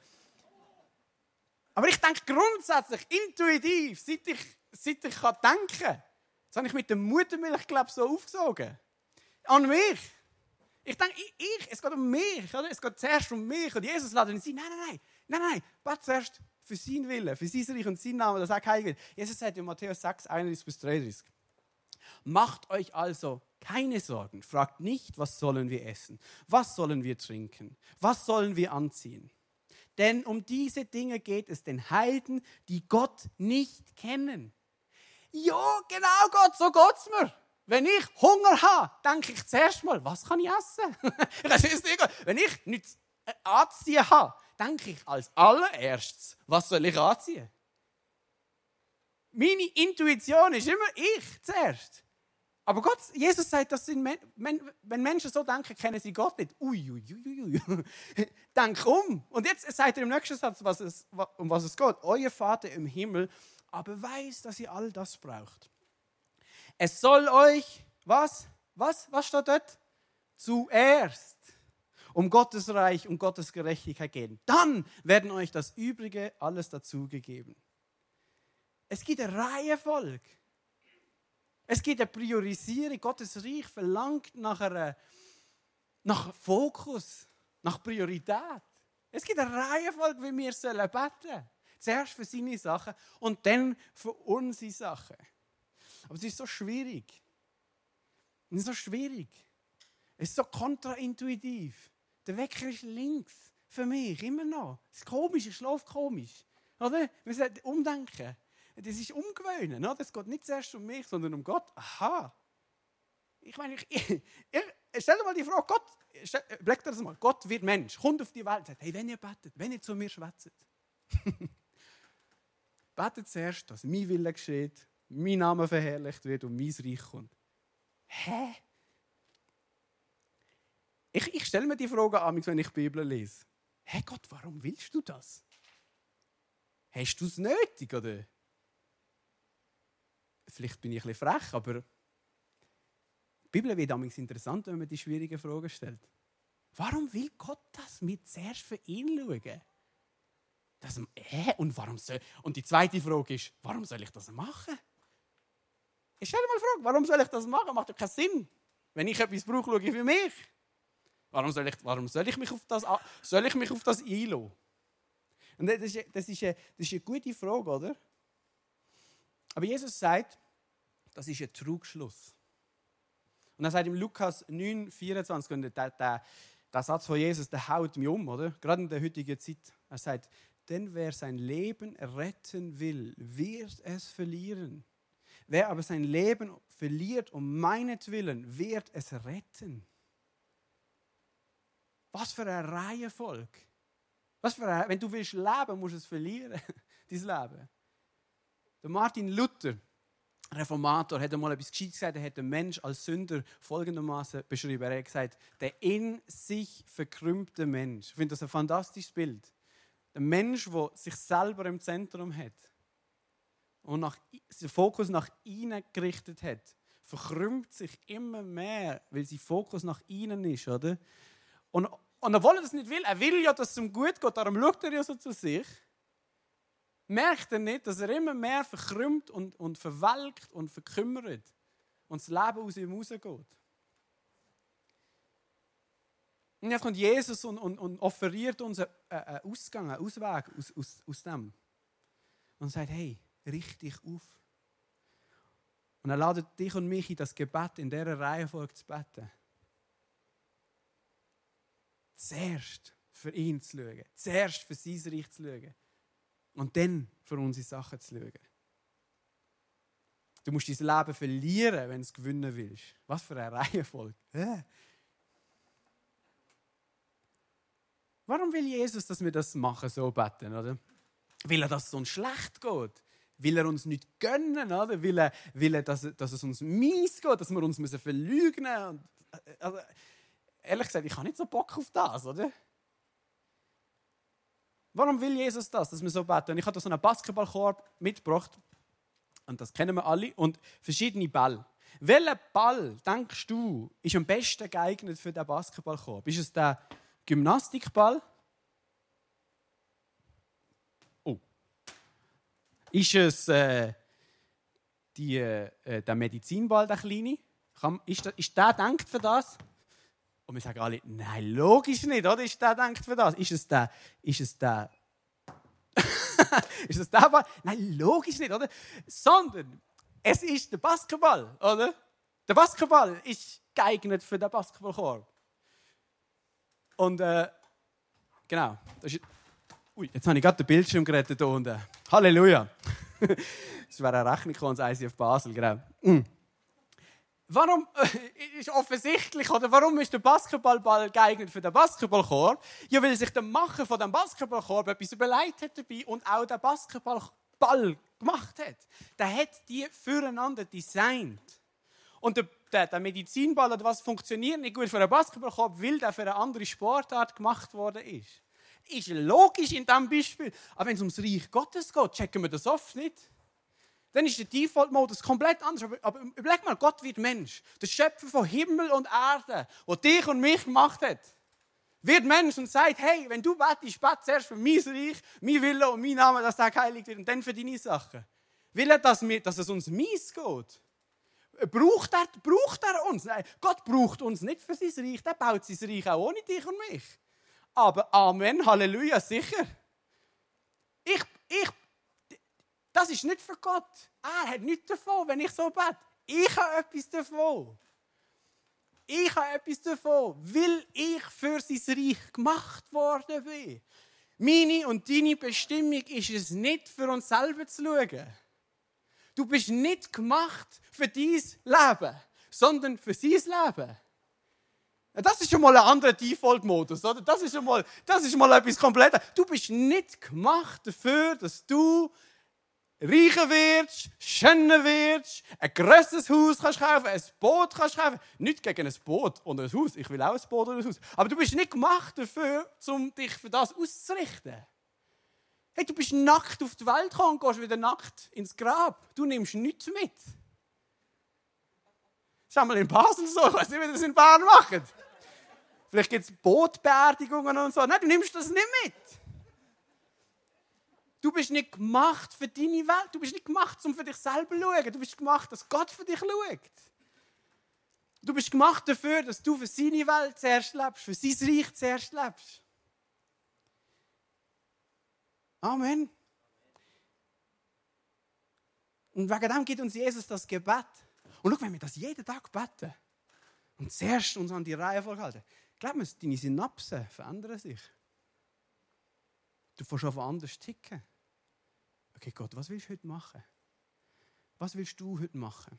Aber ich denke grundsätzlich, intuitiv, seit ich, seit ich kann denken kann. Das habe ich mit der Muttermilch, glaube so aufgesogen. An mich. Ich denke, ich, ich, es geht um mich. Oder? Es geht zuerst um mich. Und Jesus lädt uns ein, nein, nein, nein, nein, nein, bete zuerst für seinen Willen, für sein Reich und seinen Namen, dass er geheiligt wird. Jesus sagt in Matthäus 6, 31 bis 33. Macht euch also keine Sorgen. Fragt nicht, was sollen wir essen? Was sollen wir trinken? Was sollen wir anziehen? Denn um diese Dinge geht es den Heiden, die Gott nicht kennen. Ja, genau Gott, so geht's mir. Wenn ich Hunger habe, denke ich zuerst mal, was kann ich essen? wenn ich nichts anziehen habe, denke ich als allererstes, was soll ich anziehen? Meine Intuition ist immer ich zuerst. Aber Gott, Jesus sagt, das sind Men Men wenn Menschen so denken, kennen sie Gott nicht. Ui, ui, ui, ui. Denk um. Und jetzt sagt er im nächsten Satz, was es, um was es geht. Euer Vater im Himmel aber weiß, dass ihr all das braucht. Es soll euch, was? Was? Was steht dort? Zuerst um Gottes Reich und Gottes Gerechtigkeit gehen. Dann werden euch das Übrige alles dazugegeben. Es gibt eine Reihenfolge. Es gibt eine Priorisierung. Gottes Reich verlangt nach, einer, nach Fokus, nach Priorität. Es gibt eine Reihenfolge, wie wir sollen beten. Zuerst für seine Sachen und dann für unsere Sachen. Aber es ist so schwierig. Es ist so schwierig. Es ist so kontraintuitiv. Der Wecker ist links. Für mich, immer noch. Es ist komisch, ich schlafe komisch. Oder? Wir sollten umdenken. Das ist umgewöhnen. Oder? Es geht nicht zuerst um mich, sondern um Gott. Aha. Ich meine, ich, ich, stell dir mal die Frage, Gott, dir das mal, Gott wird Mensch, kommt auf die Welt und sagt, hey, wenn ihr betet, wenn ihr zu mir schwätzt, betet zuerst, dass mein Wille geschieht, mein Name verherrlicht wird und mein Reich kommt. Hä? Ich, ich stelle mir die Frage an, wenn ich die Bibel lese. Hey Gott, warum willst du das? Hast du es nötig, oder? Vielleicht bin ich ein bisschen frech, aber die Bibel wird damals interessant, wenn man die schwierigen Fragen stellt. Warum will Gott das mit zuerst für ihn schauen? Das, äh, und, warum soll, und die zweite Frage ist, warum soll ich das machen? Ich stelle mal die Frage, warum soll ich das machen? Macht doch keinen Sinn. Wenn ich etwas brauche, schaue ich für mich. Warum soll ich, warum soll ich mich auf das, soll ich mich auf das einlassen? Und das ist, das, ist eine, das ist eine gute Frage, oder? Aber Jesus sagt, das ist ein Trugschluss. Und er sagt im Lukas 9, 24, und der, der, der Satz von Jesus, der haut mich um, oder? Gerade in der heutigen Zeit. Er sagt, denn wer sein Leben retten will, wird es verlieren. Wer aber sein Leben verliert um meinetwillen, wird es retten. Was für eine Reihenfolge. Was für eine, wenn du willst leben, musst du es verlieren, dein Leben. Der Martin Luther, Reformator, hat einmal etwas Gescheites gesagt. Er hat den Mensch als Sünder folgendermaßen beschrieben. Er hat gesagt, der in sich verkrümmte Mensch. Ich finde das ein fantastisches Bild. Der Mensch, der sich selber im Zentrum hat und nach, den Fokus nach innen gerichtet hat, verkrümmt sich immer mehr, weil sein Fokus nach innen ist, oder? Und, und obwohl er das nicht will, er will ja, dass es ihm gut geht, darum schaut er ja so zu sich, merkt er nicht, dass er immer mehr verkrümmt und, und verwelkt und verkümmert und das Leben aus ihm rausgeht. Und jetzt kommt Jesus und, und, und offeriert uns einen, Ausgang, einen Ausweg aus, aus, aus dem. Und sagt, hey, richte dich auf. Und er ladet dich und mich in das Gebet in dieser Reihenfolge zu beten. Zuerst für ihn zu schauen, zuerst für sein Reich zu schauen und dann für unsere Sachen zu schauen. Du musst dein Leben verlieren, wenn du es gewinnen willst. Was für eine Reihenfolge. Warum will Jesus, dass wir das machen, so beten, oder? Will er, es uns schlecht geht? Will er uns nicht gönnen, oder? Will er, will er dass, dass es uns mies geht, dass wir uns müssen verlügen müssen? Also, ehrlich gesagt, ich habe nicht so Bock auf das, oder? Warum will Jesus das, dass wir so beten? Und ich habe so einen Basketballkorb mitgebracht. Und das kennen wir alle. Und verschiedene Bälle. Welcher Ball, denkst du, ist am besten geeignet für den Basketballkorb? Ist es der Gymnastikball? Ist es äh, die, äh, der Medizinball, der kleine? Ist, der, ist der denkt für das? Und wir sagen alle, nein, logisch nicht, oder? Ist der denkt für das? Ist es der, ist es der, ist es der Ball? Nein, logisch nicht, oder? Sondern es ist der Basketball, oder? Der Basketball ist geeignet für den Basketballkorb. Und äh, genau, das ist, ui, jetzt habe ich gerade den Bildschirm gerettet hier unten. Halleluja! das wäre eine Rechnung von uns ICF Basel, genau. Mm. Warum äh, ist offensichtlich, oder warum ist der Basketballball geeignet für den Basketballkorb? Ja, weil sich der Macher von dem Basketballkorb etwas überlegt hat dabei und auch den Basketballball gemacht hat. Der hat die füreinander designt. Und der, der, der Medizinball oder was funktioniert nicht gut für einen Basketballkorb, weil der für eine andere Sportart gemacht worden ist. Ist logisch in diesem Beispiel. Aber wenn es ums Reich Gottes geht, checken wir das oft nicht dann ist der Default-Modus komplett anders. Aber, aber überleg mal, Gott wird Mensch. Der Schöpfer von Himmel und Erde, der dich und mich gemacht hat, wird Mensch und sagt, hey, wenn du betest, bete zuerst für mein Reich, mein Wille und mein Name, dass der geheiligt wird und dann für deine Sachen. Will er, dass, wir, dass es uns mies geht? Braucht er, braucht er uns? Nein, Gott braucht uns nicht für sein Reich. Der baut sein Reich auch ohne dich und mich. Aber Amen, Halleluja, sicher. Ich, ich das ist nicht für Gott. Er hat nichts davon, wenn ich so bete. Ich habe etwas davon. Ich habe etwas davon, weil ich für sein Reich gemacht worden bin. Meine und deine Bestimmung ist es nicht, für uns selber zu schauen. Du bist nicht gemacht für dein Leben, sondern für sein Leben. Das ist schon mal ein anderer Default-Modus, oder? Das ist schon mal, das ist mal etwas komplett. Du bist nicht gemacht dafür, dass du reicher wirst, schöner wirst, ein grösseres Haus kannst kaufen, ein Boot kannst kaufen. Nicht gegen ein Boot und ein Haus. Ich will auch ein Boot und ein Haus. Aber du bist nicht gemacht dafür, um dich für das auszurichten. Hey, du bist nackt auf die Welt gekommen und gehst wieder nackt ins Grab. Du nimmst nichts mit. Das ist einmal in Basel so. Ich weiß nicht, wie das in Bern machen. Vielleicht gibt es Bootbeerdigungen und so. Nein, du nimmst das nicht mit. Du bist nicht gemacht für deine Welt. Du bist nicht gemacht, um für dich selber zu schauen. Du bist gemacht, dass Gott für dich schaut. Du bist gemacht dafür, dass du für seine Welt zuerst lebst, für sein Reich zuerst lebst. Amen. Und wegen dem gibt uns Jesus das Gebet. Und schau, wenn wir das jeden Tag beten und zuerst uns an die Reihe vorhalten, glaub mir, deine Synapsen verändern sich. Du fängst auf anders ticken okay Gott, was willst du heute machen? Was willst du heute machen?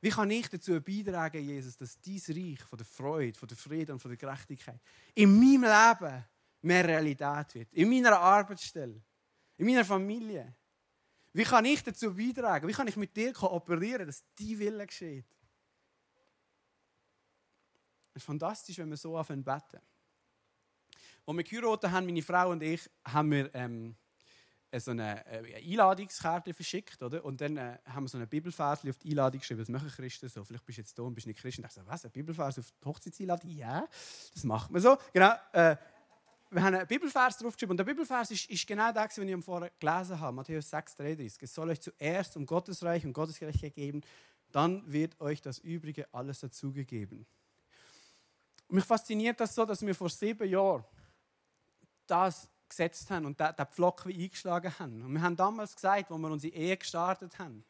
Wie kann ich dazu beitragen, Jesus, dass dein Reich von der Freude, von der Frieden und von der Gerechtigkeit in meinem Leben mehr Realität wird? In meiner Arbeitsstelle, in meiner Familie. Wie kann ich dazu beitragen? Wie kann ich mit dir kooperieren, dass dein Wille geschieht? Ist fantastisch, wenn wir so anfangen beten. Als wir geheiratet haben, meine Frau und ich, haben wir ähm, so eine, äh, eine Einladungskarte verschickt, oder? Und dann äh, haben wir so eine Bibelvers auf die Einladung geschrieben. Das machen Christen so. Vielleicht bist du jetzt da und bist nicht Christen. Ich dachte, was, ein Bibelvers auf die Hochzeitseinladung? Ja, das macht man so. Genau. Äh, wir haben einen Bibelvers draufgeschrieben. Und der Bibelvers ist, ist genau der, den ich vorher gelesen habe. Matthäus 6, 33. Es soll euch zuerst um Gottes Reich und Gottes Gerechtigkeit geben, dann wird euch das Übrige alles dazugegeben. Mich fasziniert das so, dass wir vor sieben Jahren das gesetzt haben und den, Pflock wie eingeschlagen haben. Und wir haben damals gesagt, als wir unsere Ehe gestartet haben,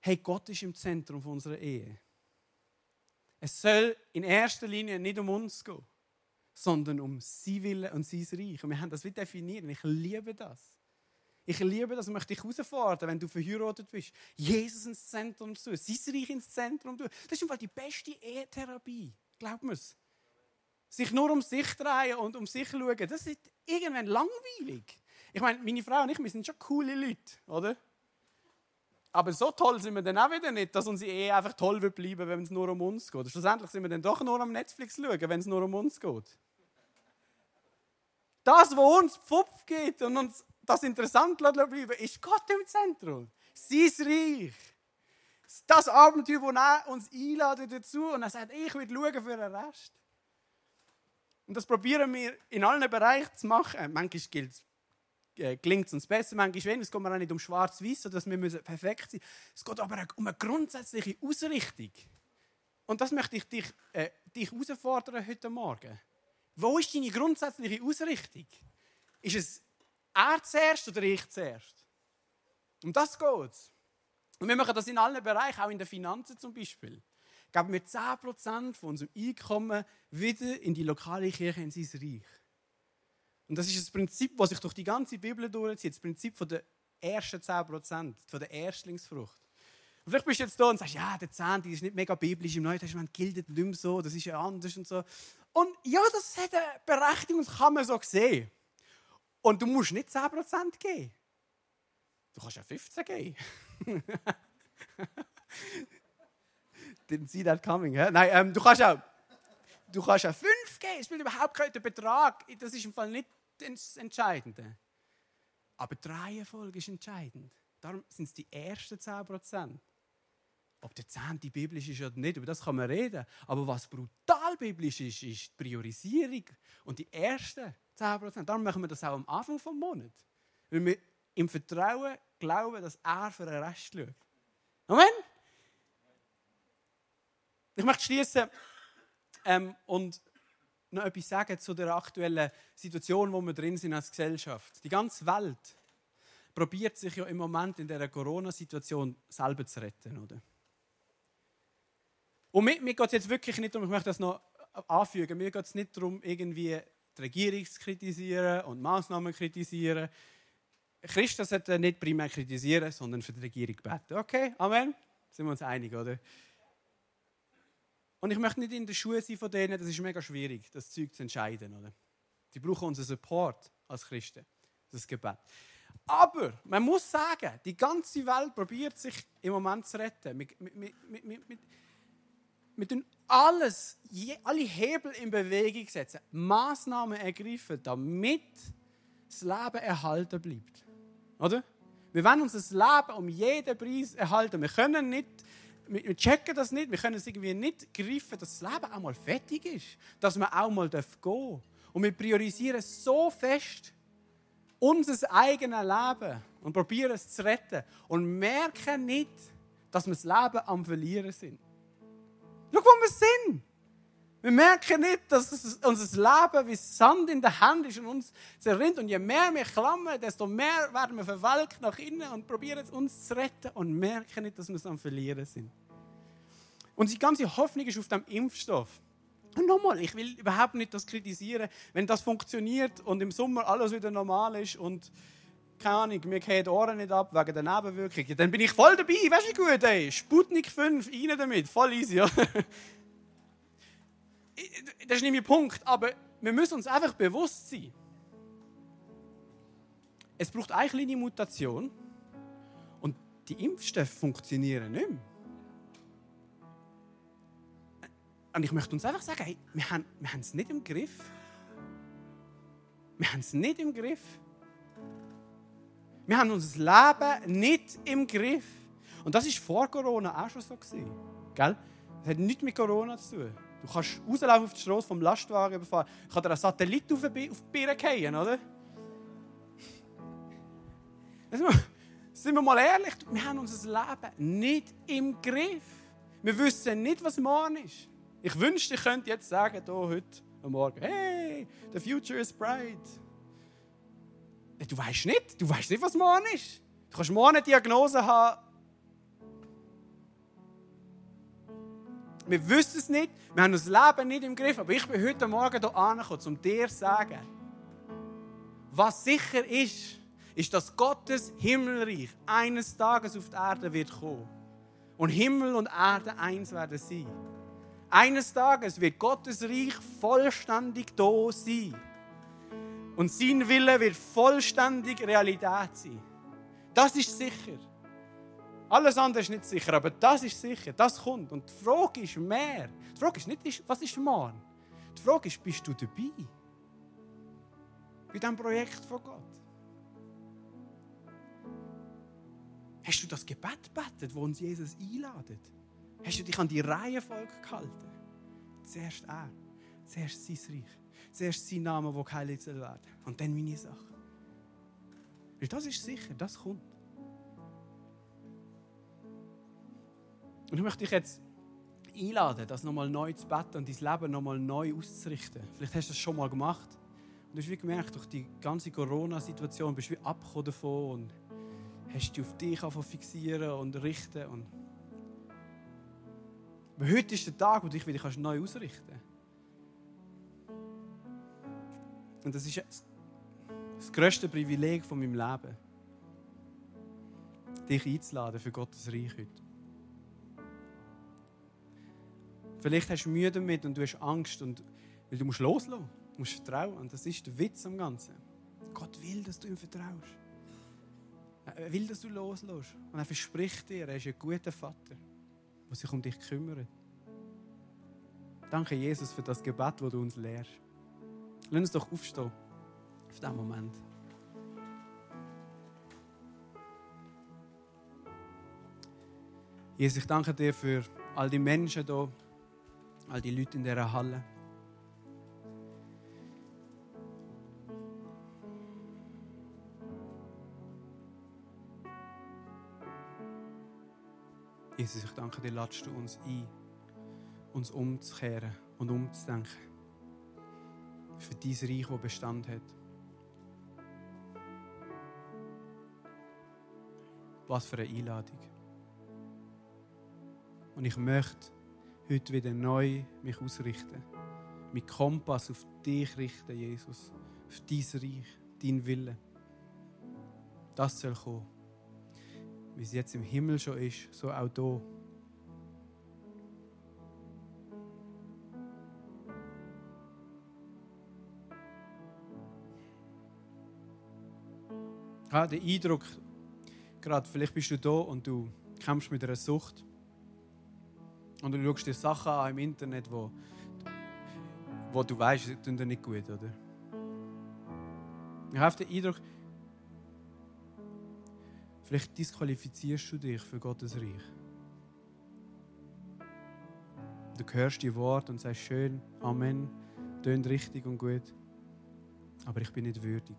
hey, Gott ist im Zentrum unserer Ehe. Es soll in erster Linie nicht um uns gehen, sondern um sein Wille und sein Reich. Und wir haben das wie definiert. Und ich liebe das. Ich liebe das und möchte dich herausfordern, wenn du verheiratet bist. Jesus ins Zentrum zu, sein Reich ins Zentrum zu. Das ist im die beste Ehetherapie. Glaub mir's sich nur um sich drehen und um sich schauen, das ist irgendwann langweilig. Ich meine, meine Frau und ich, wir sind schon coole Leute, oder? Aber so toll sind wir dann auch wieder nicht, dass unsere Ehe einfach toll wird bleiben, wenn es nur um uns geht. Schlussendlich sind wir dann doch nur am Netflix schauen, wenn es nur um uns geht. Das, wo uns Pfupf geht und uns das interessant bleiben ist Gott im Zentrum. Sein Reich. Das Abenteuer, wo er uns einladet dazu und er sagt, ich will schauen für den Rest. Und das probieren wir in allen Bereichen zu machen. Manchmal äh, gelingt es uns besser, manchmal weniger. Es geht mir auch nicht um schwarz-weiß, dass wir perfekt sein müssen. Es geht aber um eine grundsätzliche Ausrichtung. Und das möchte ich dich, äh, dich herausfordern heute Morgen. Wo ist deine grundsätzliche Ausrichtung? Ist es er zuerst oder ich zuerst? Um das geht es. Und wir machen das in allen Bereichen, auch in den Finanzen zum Beispiel geben wir 10% von unserem Einkommen wieder in die lokale Kirche, in sein Reich. Und das ist das Prinzip, das sich durch die ganze Bibel durchzieht, das Prinzip von der ersten 10%, von der Erstlingsfrucht. Und vielleicht bist du jetzt da und sagst, ja, der Zehnte ist nicht mega biblisch, im Neuen Testament gilt nicht mehr so, das ist ja anders und so. Und ja, das hat eine Berechtigung, das kann man so sehen. Und du musst nicht 10% geben. Du kannst ja 15 geben. Didn't see that coming. Hä? Nein, ähm, du kannst auch du kannst ja 5 geben. Es spielt überhaupt keinen Betrag. Das ist im Fall nicht das Entscheidende. Aber die Reihenfolge ist entscheidend. Darum sind es die ersten 10%. Ob der Zehnte biblisch ist oder nicht, über das kann man reden. Aber was brutal biblisch ist, ist die Priorisierung und die ersten 10%. Darum machen wir das auch am Anfang des Monats. Weil wir im Vertrauen glauben, dass er für den Rest schaut. Amen? Ich möchte schließen ähm, und noch etwas sagen zu der aktuellen Situation, wo wir drin sind als Gesellschaft. Die ganze Welt probiert sich ja im Moment in der Corona-Situation selber zu retten, oder? Und mir, mir geht es jetzt wirklich nicht darum, ich möchte das noch anfügen, mir geht es nicht darum, irgendwie die Regierung zu kritisieren und Maßnahmen zu kritisieren. Christen sollten nicht primär kritisieren, sondern für die Regierung beten. Okay, Amen? Sind wir uns einig, oder? Und ich möchte nicht in den Schuhen sein von denen, das ist mega schwierig, das Zeug zu entscheiden, oder? Die brauchen unseren Support als Christen, das Gebet. Aber man muss sagen, die ganze Welt probiert sich im Moment zu retten. Wir, wir, wir, wir tun alles, je, alle Hebel in Bewegung setzen, Maßnahmen ergreifen, damit das Leben erhalten bleibt. Oder? Wir wollen uns das Leben um jeden Preis erhalten. Wir können nicht, wir checken das nicht, wir können es irgendwie nicht greifen, dass das Leben auch mal fertig ist, dass wir auch mal gehen dürfen. Und wir priorisieren so fest unser eigenes Leben und probieren es zu retten und merken nicht, dass wir das Leben am Verlieren sind. Schau, wo wir sind. Wir merken nicht, dass unser Leben wie Sand in der Hand ist und uns zerrinnt. Und je mehr wir klammern, desto mehr werden wir verwelkt nach innen und probieren uns zu retten und merken nicht, dass wir es am Verlieren sind. Und die ganze Hoffnung ist auf dem Impfstoff. Und nochmal, ich will überhaupt nicht das kritisieren. Wenn das funktioniert und im Sommer alles wieder normal ist und keine Ahnung, mir gehen die Ohren nicht ab wegen der Nebenwirkungen, dann bin ich voll dabei. Weißt du, wie gut, ey? Sputnik 5, rein damit. Voll easy, ja? Das ist nicht mein Punkt, aber wir müssen uns einfach bewusst sein. Es braucht eine kleine Mutation und die Impfstoffe funktionieren nicht mehr. Und ich möchte uns einfach sagen, hey, wir, haben, wir haben es nicht im Griff. Wir haben es nicht im Griff. Wir haben unser Leben nicht im Griff. Und das war vor Corona auch schon so. Gell? Das hat nichts mit Corona zu tun. Du kannst rauslaufen auf die Straße vom Lastwagen überfahren. Ich kann dir einen Satellit auf die Birne fallen, oder? Sind wir mal ehrlich, wir haben unser Leben nicht im Griff. Wir wissen nicht, was morgen ist. Ich wünschte, ich könnte jetzt sagen, hier, heute Morgen, hey, the future is bright. Du weißt nicht, du weißt nicht, was morgen ist. Du kannst morgen eine Diagnose haben. Wir wissen es nicht, wir haben das Leben nicht im Griff, aber ich bin heute Morgen hier angekommen, um dir zu sagen, was sicher ist, ist, dass Gottes Himmelreich eines Tages auf die Erde wird kommen. Und Himmel und Erde eins werden sein. Eines Tages wird Gottes Reich vollständig da sein. Und sein Wille wird vollständig Realität sein. Das ist sicher. Alles andere ist nicht sicher, aber das ist sicher. Das kommt. Und die Frage ist mehr. Die Frage ist nicht, was ist morgen? Die Frage ist, bist du dabei? Bei diesem Projekt von Gott? Hast du das Gebet betet, wo uns Jesus einladet? Hast du dich an die Reihenfolge gehalten? Zuerst er, zuerst sein Reich, zuerst sein Name, der geheiligt soll. Und dann meine Sache. Weil das ist sicher, das kommt. Und ich möchte dich jetzt einladen, das nochmal neu zu beten und dein Leben nochmal neu auszurichten. Vielleicht hast du das schon mal gemacht. Und du hast wie gemerkt, durch die ganze Corona-Situation bist du wie abgekommen davon und hast dich auf dich fixieren und richten und aber heute ist der Tag, wo du dich wieder neu ausrichten kannst. Und das ist das grösste Privileg von meinem Leben. Dich einzuladen für Gottes Reich heute. Vielleicht hast du Mühe damit und du hast Angst, und, weil du musst loslassen Du musst vertrauen. Und das ist der Witz am Ganzen. Gott will, dass du ihm vertraust. Er will, dass du loslässt. Und er verspricht dir, er ist ein guter Vater, der sich um dich kümmert. Danke, Jesus, für das Gebet, das du uns lehrst. Lass uns doch aufstehen auf diesen Moment. Jesus, ich danke dir für all die Menschen hier, all die Leute in dieser Halle. Jesus, ich danke dir, ladest du uns ein, uns umzukehren und umzudenken. Für dieses Reich, das Bestand hat. Was für eine Einladung. Und ich möchte heute wieder neu mich ausrichten. Mit Kompass auf dich richten, Jesus. Auf dein Reich, dein Wille. Das soll kommen. Wie es jetzt im Himmel schon ist, so auch hier. Ich habe den Eindruck, gerade vielleicht bist du da und du kämpfst mit einer Sucht. Und du schaust dir Sachen an im Internet, wo, wo du weißt, die tun dir nicht gut, oder? Ich habe den Eindruck, vielleicht disqualifizierst du dich für Gottes Reich. Du hörst die Worte und sagst schön, Amen, tönt richtig und gut, aber ich bin nicht würdig.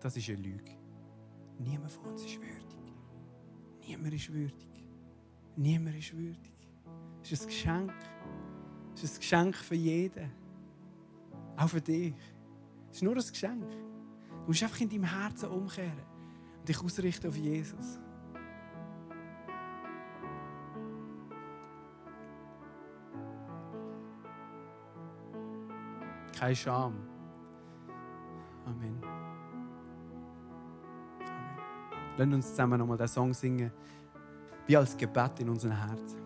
Das ist eine Lüge. Niemand von uns ist würdig. Niemand ist würdig. Niemand ist würdig. Es ist ein Geschenk. Es ist ein Geschenk für jeden. Auch für dich. Es ist nur ein Geschenk. Du musst einfach in deinem Herzen umkehren und dich ausrichten auf Jesus. Keine Scham. Amen. Lass uns zusammen nochmal den Song singen, wie als Gebet in unserem Herzen.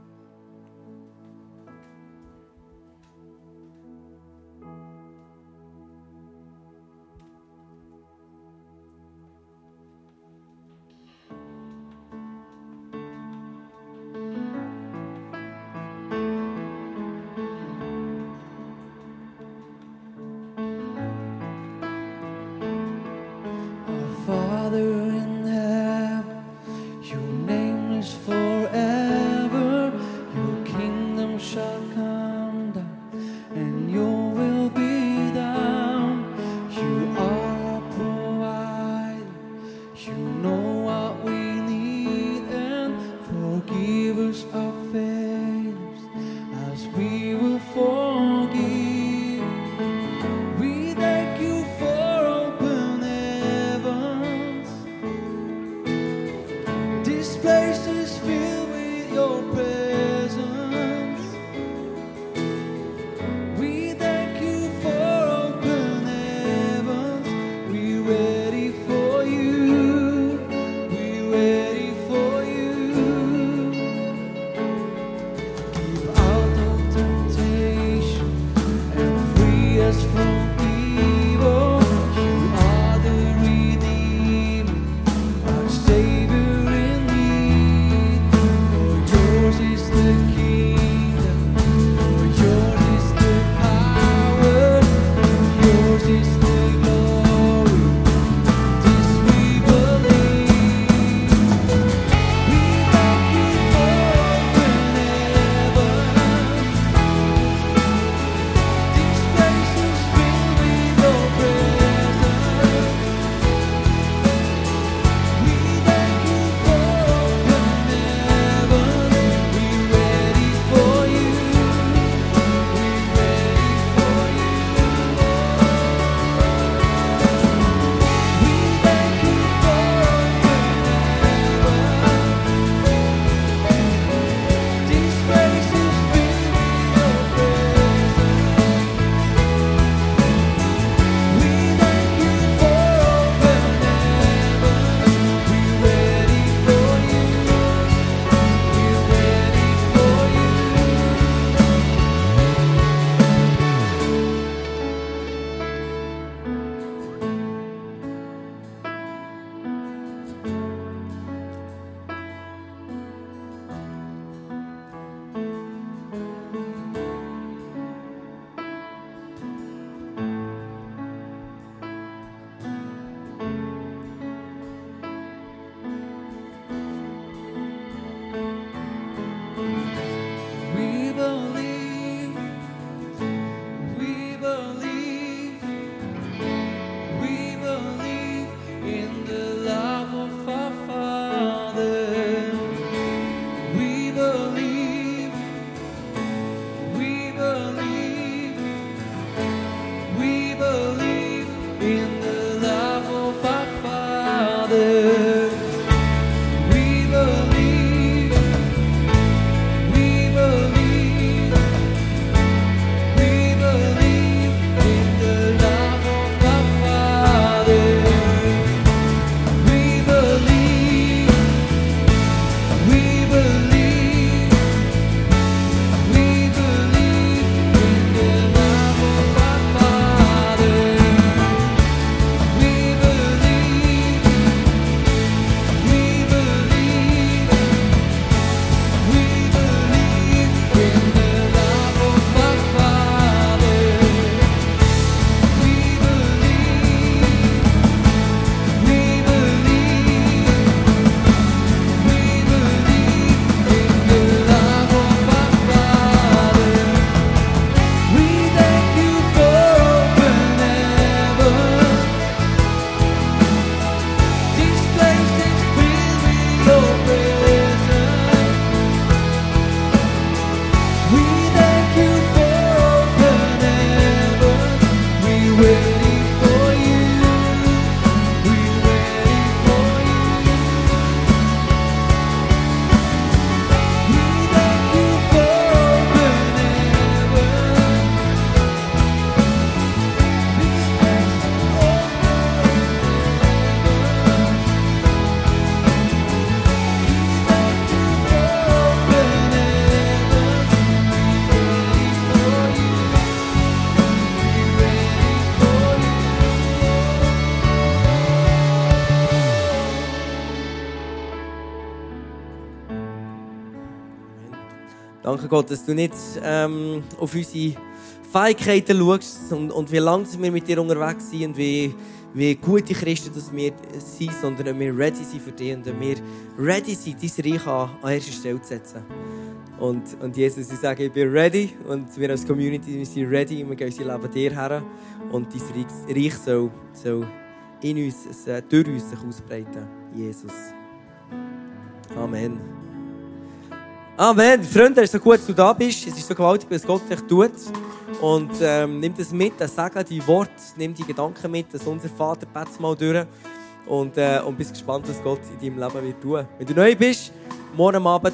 Gott, dass du nicht ähm, auf unsere Fähigkeiten schaust und, und wie langsam wir mit dir unterwegs sind und wie, wie gute Christen dass wir sind, sondern dass wir ready sind für dich und dass wir ready sind, dein Reich an, an erste Stelle zu setzen. Und, und Jesus, ich sage, ich bin ready und wir als Community wir sind ready und wir gehen unser Leben dir her und dein Reich, soll, soll in uns, äh, durch uns sich ausbreiten. Jesus. Amen. Amen. Freunde, es ist so gut, dass du da bist. Es ist so gewaltig, was Gott dich tut. Und ähm, nimm das mit, das Sagen, die Worte, nimm die Gedanken mit, dass unser Vater bet's mal durch. Und, äh, und bist gespannt, was Gott in deinem Leben wird tun. Wenn du neu bist, morgen Abend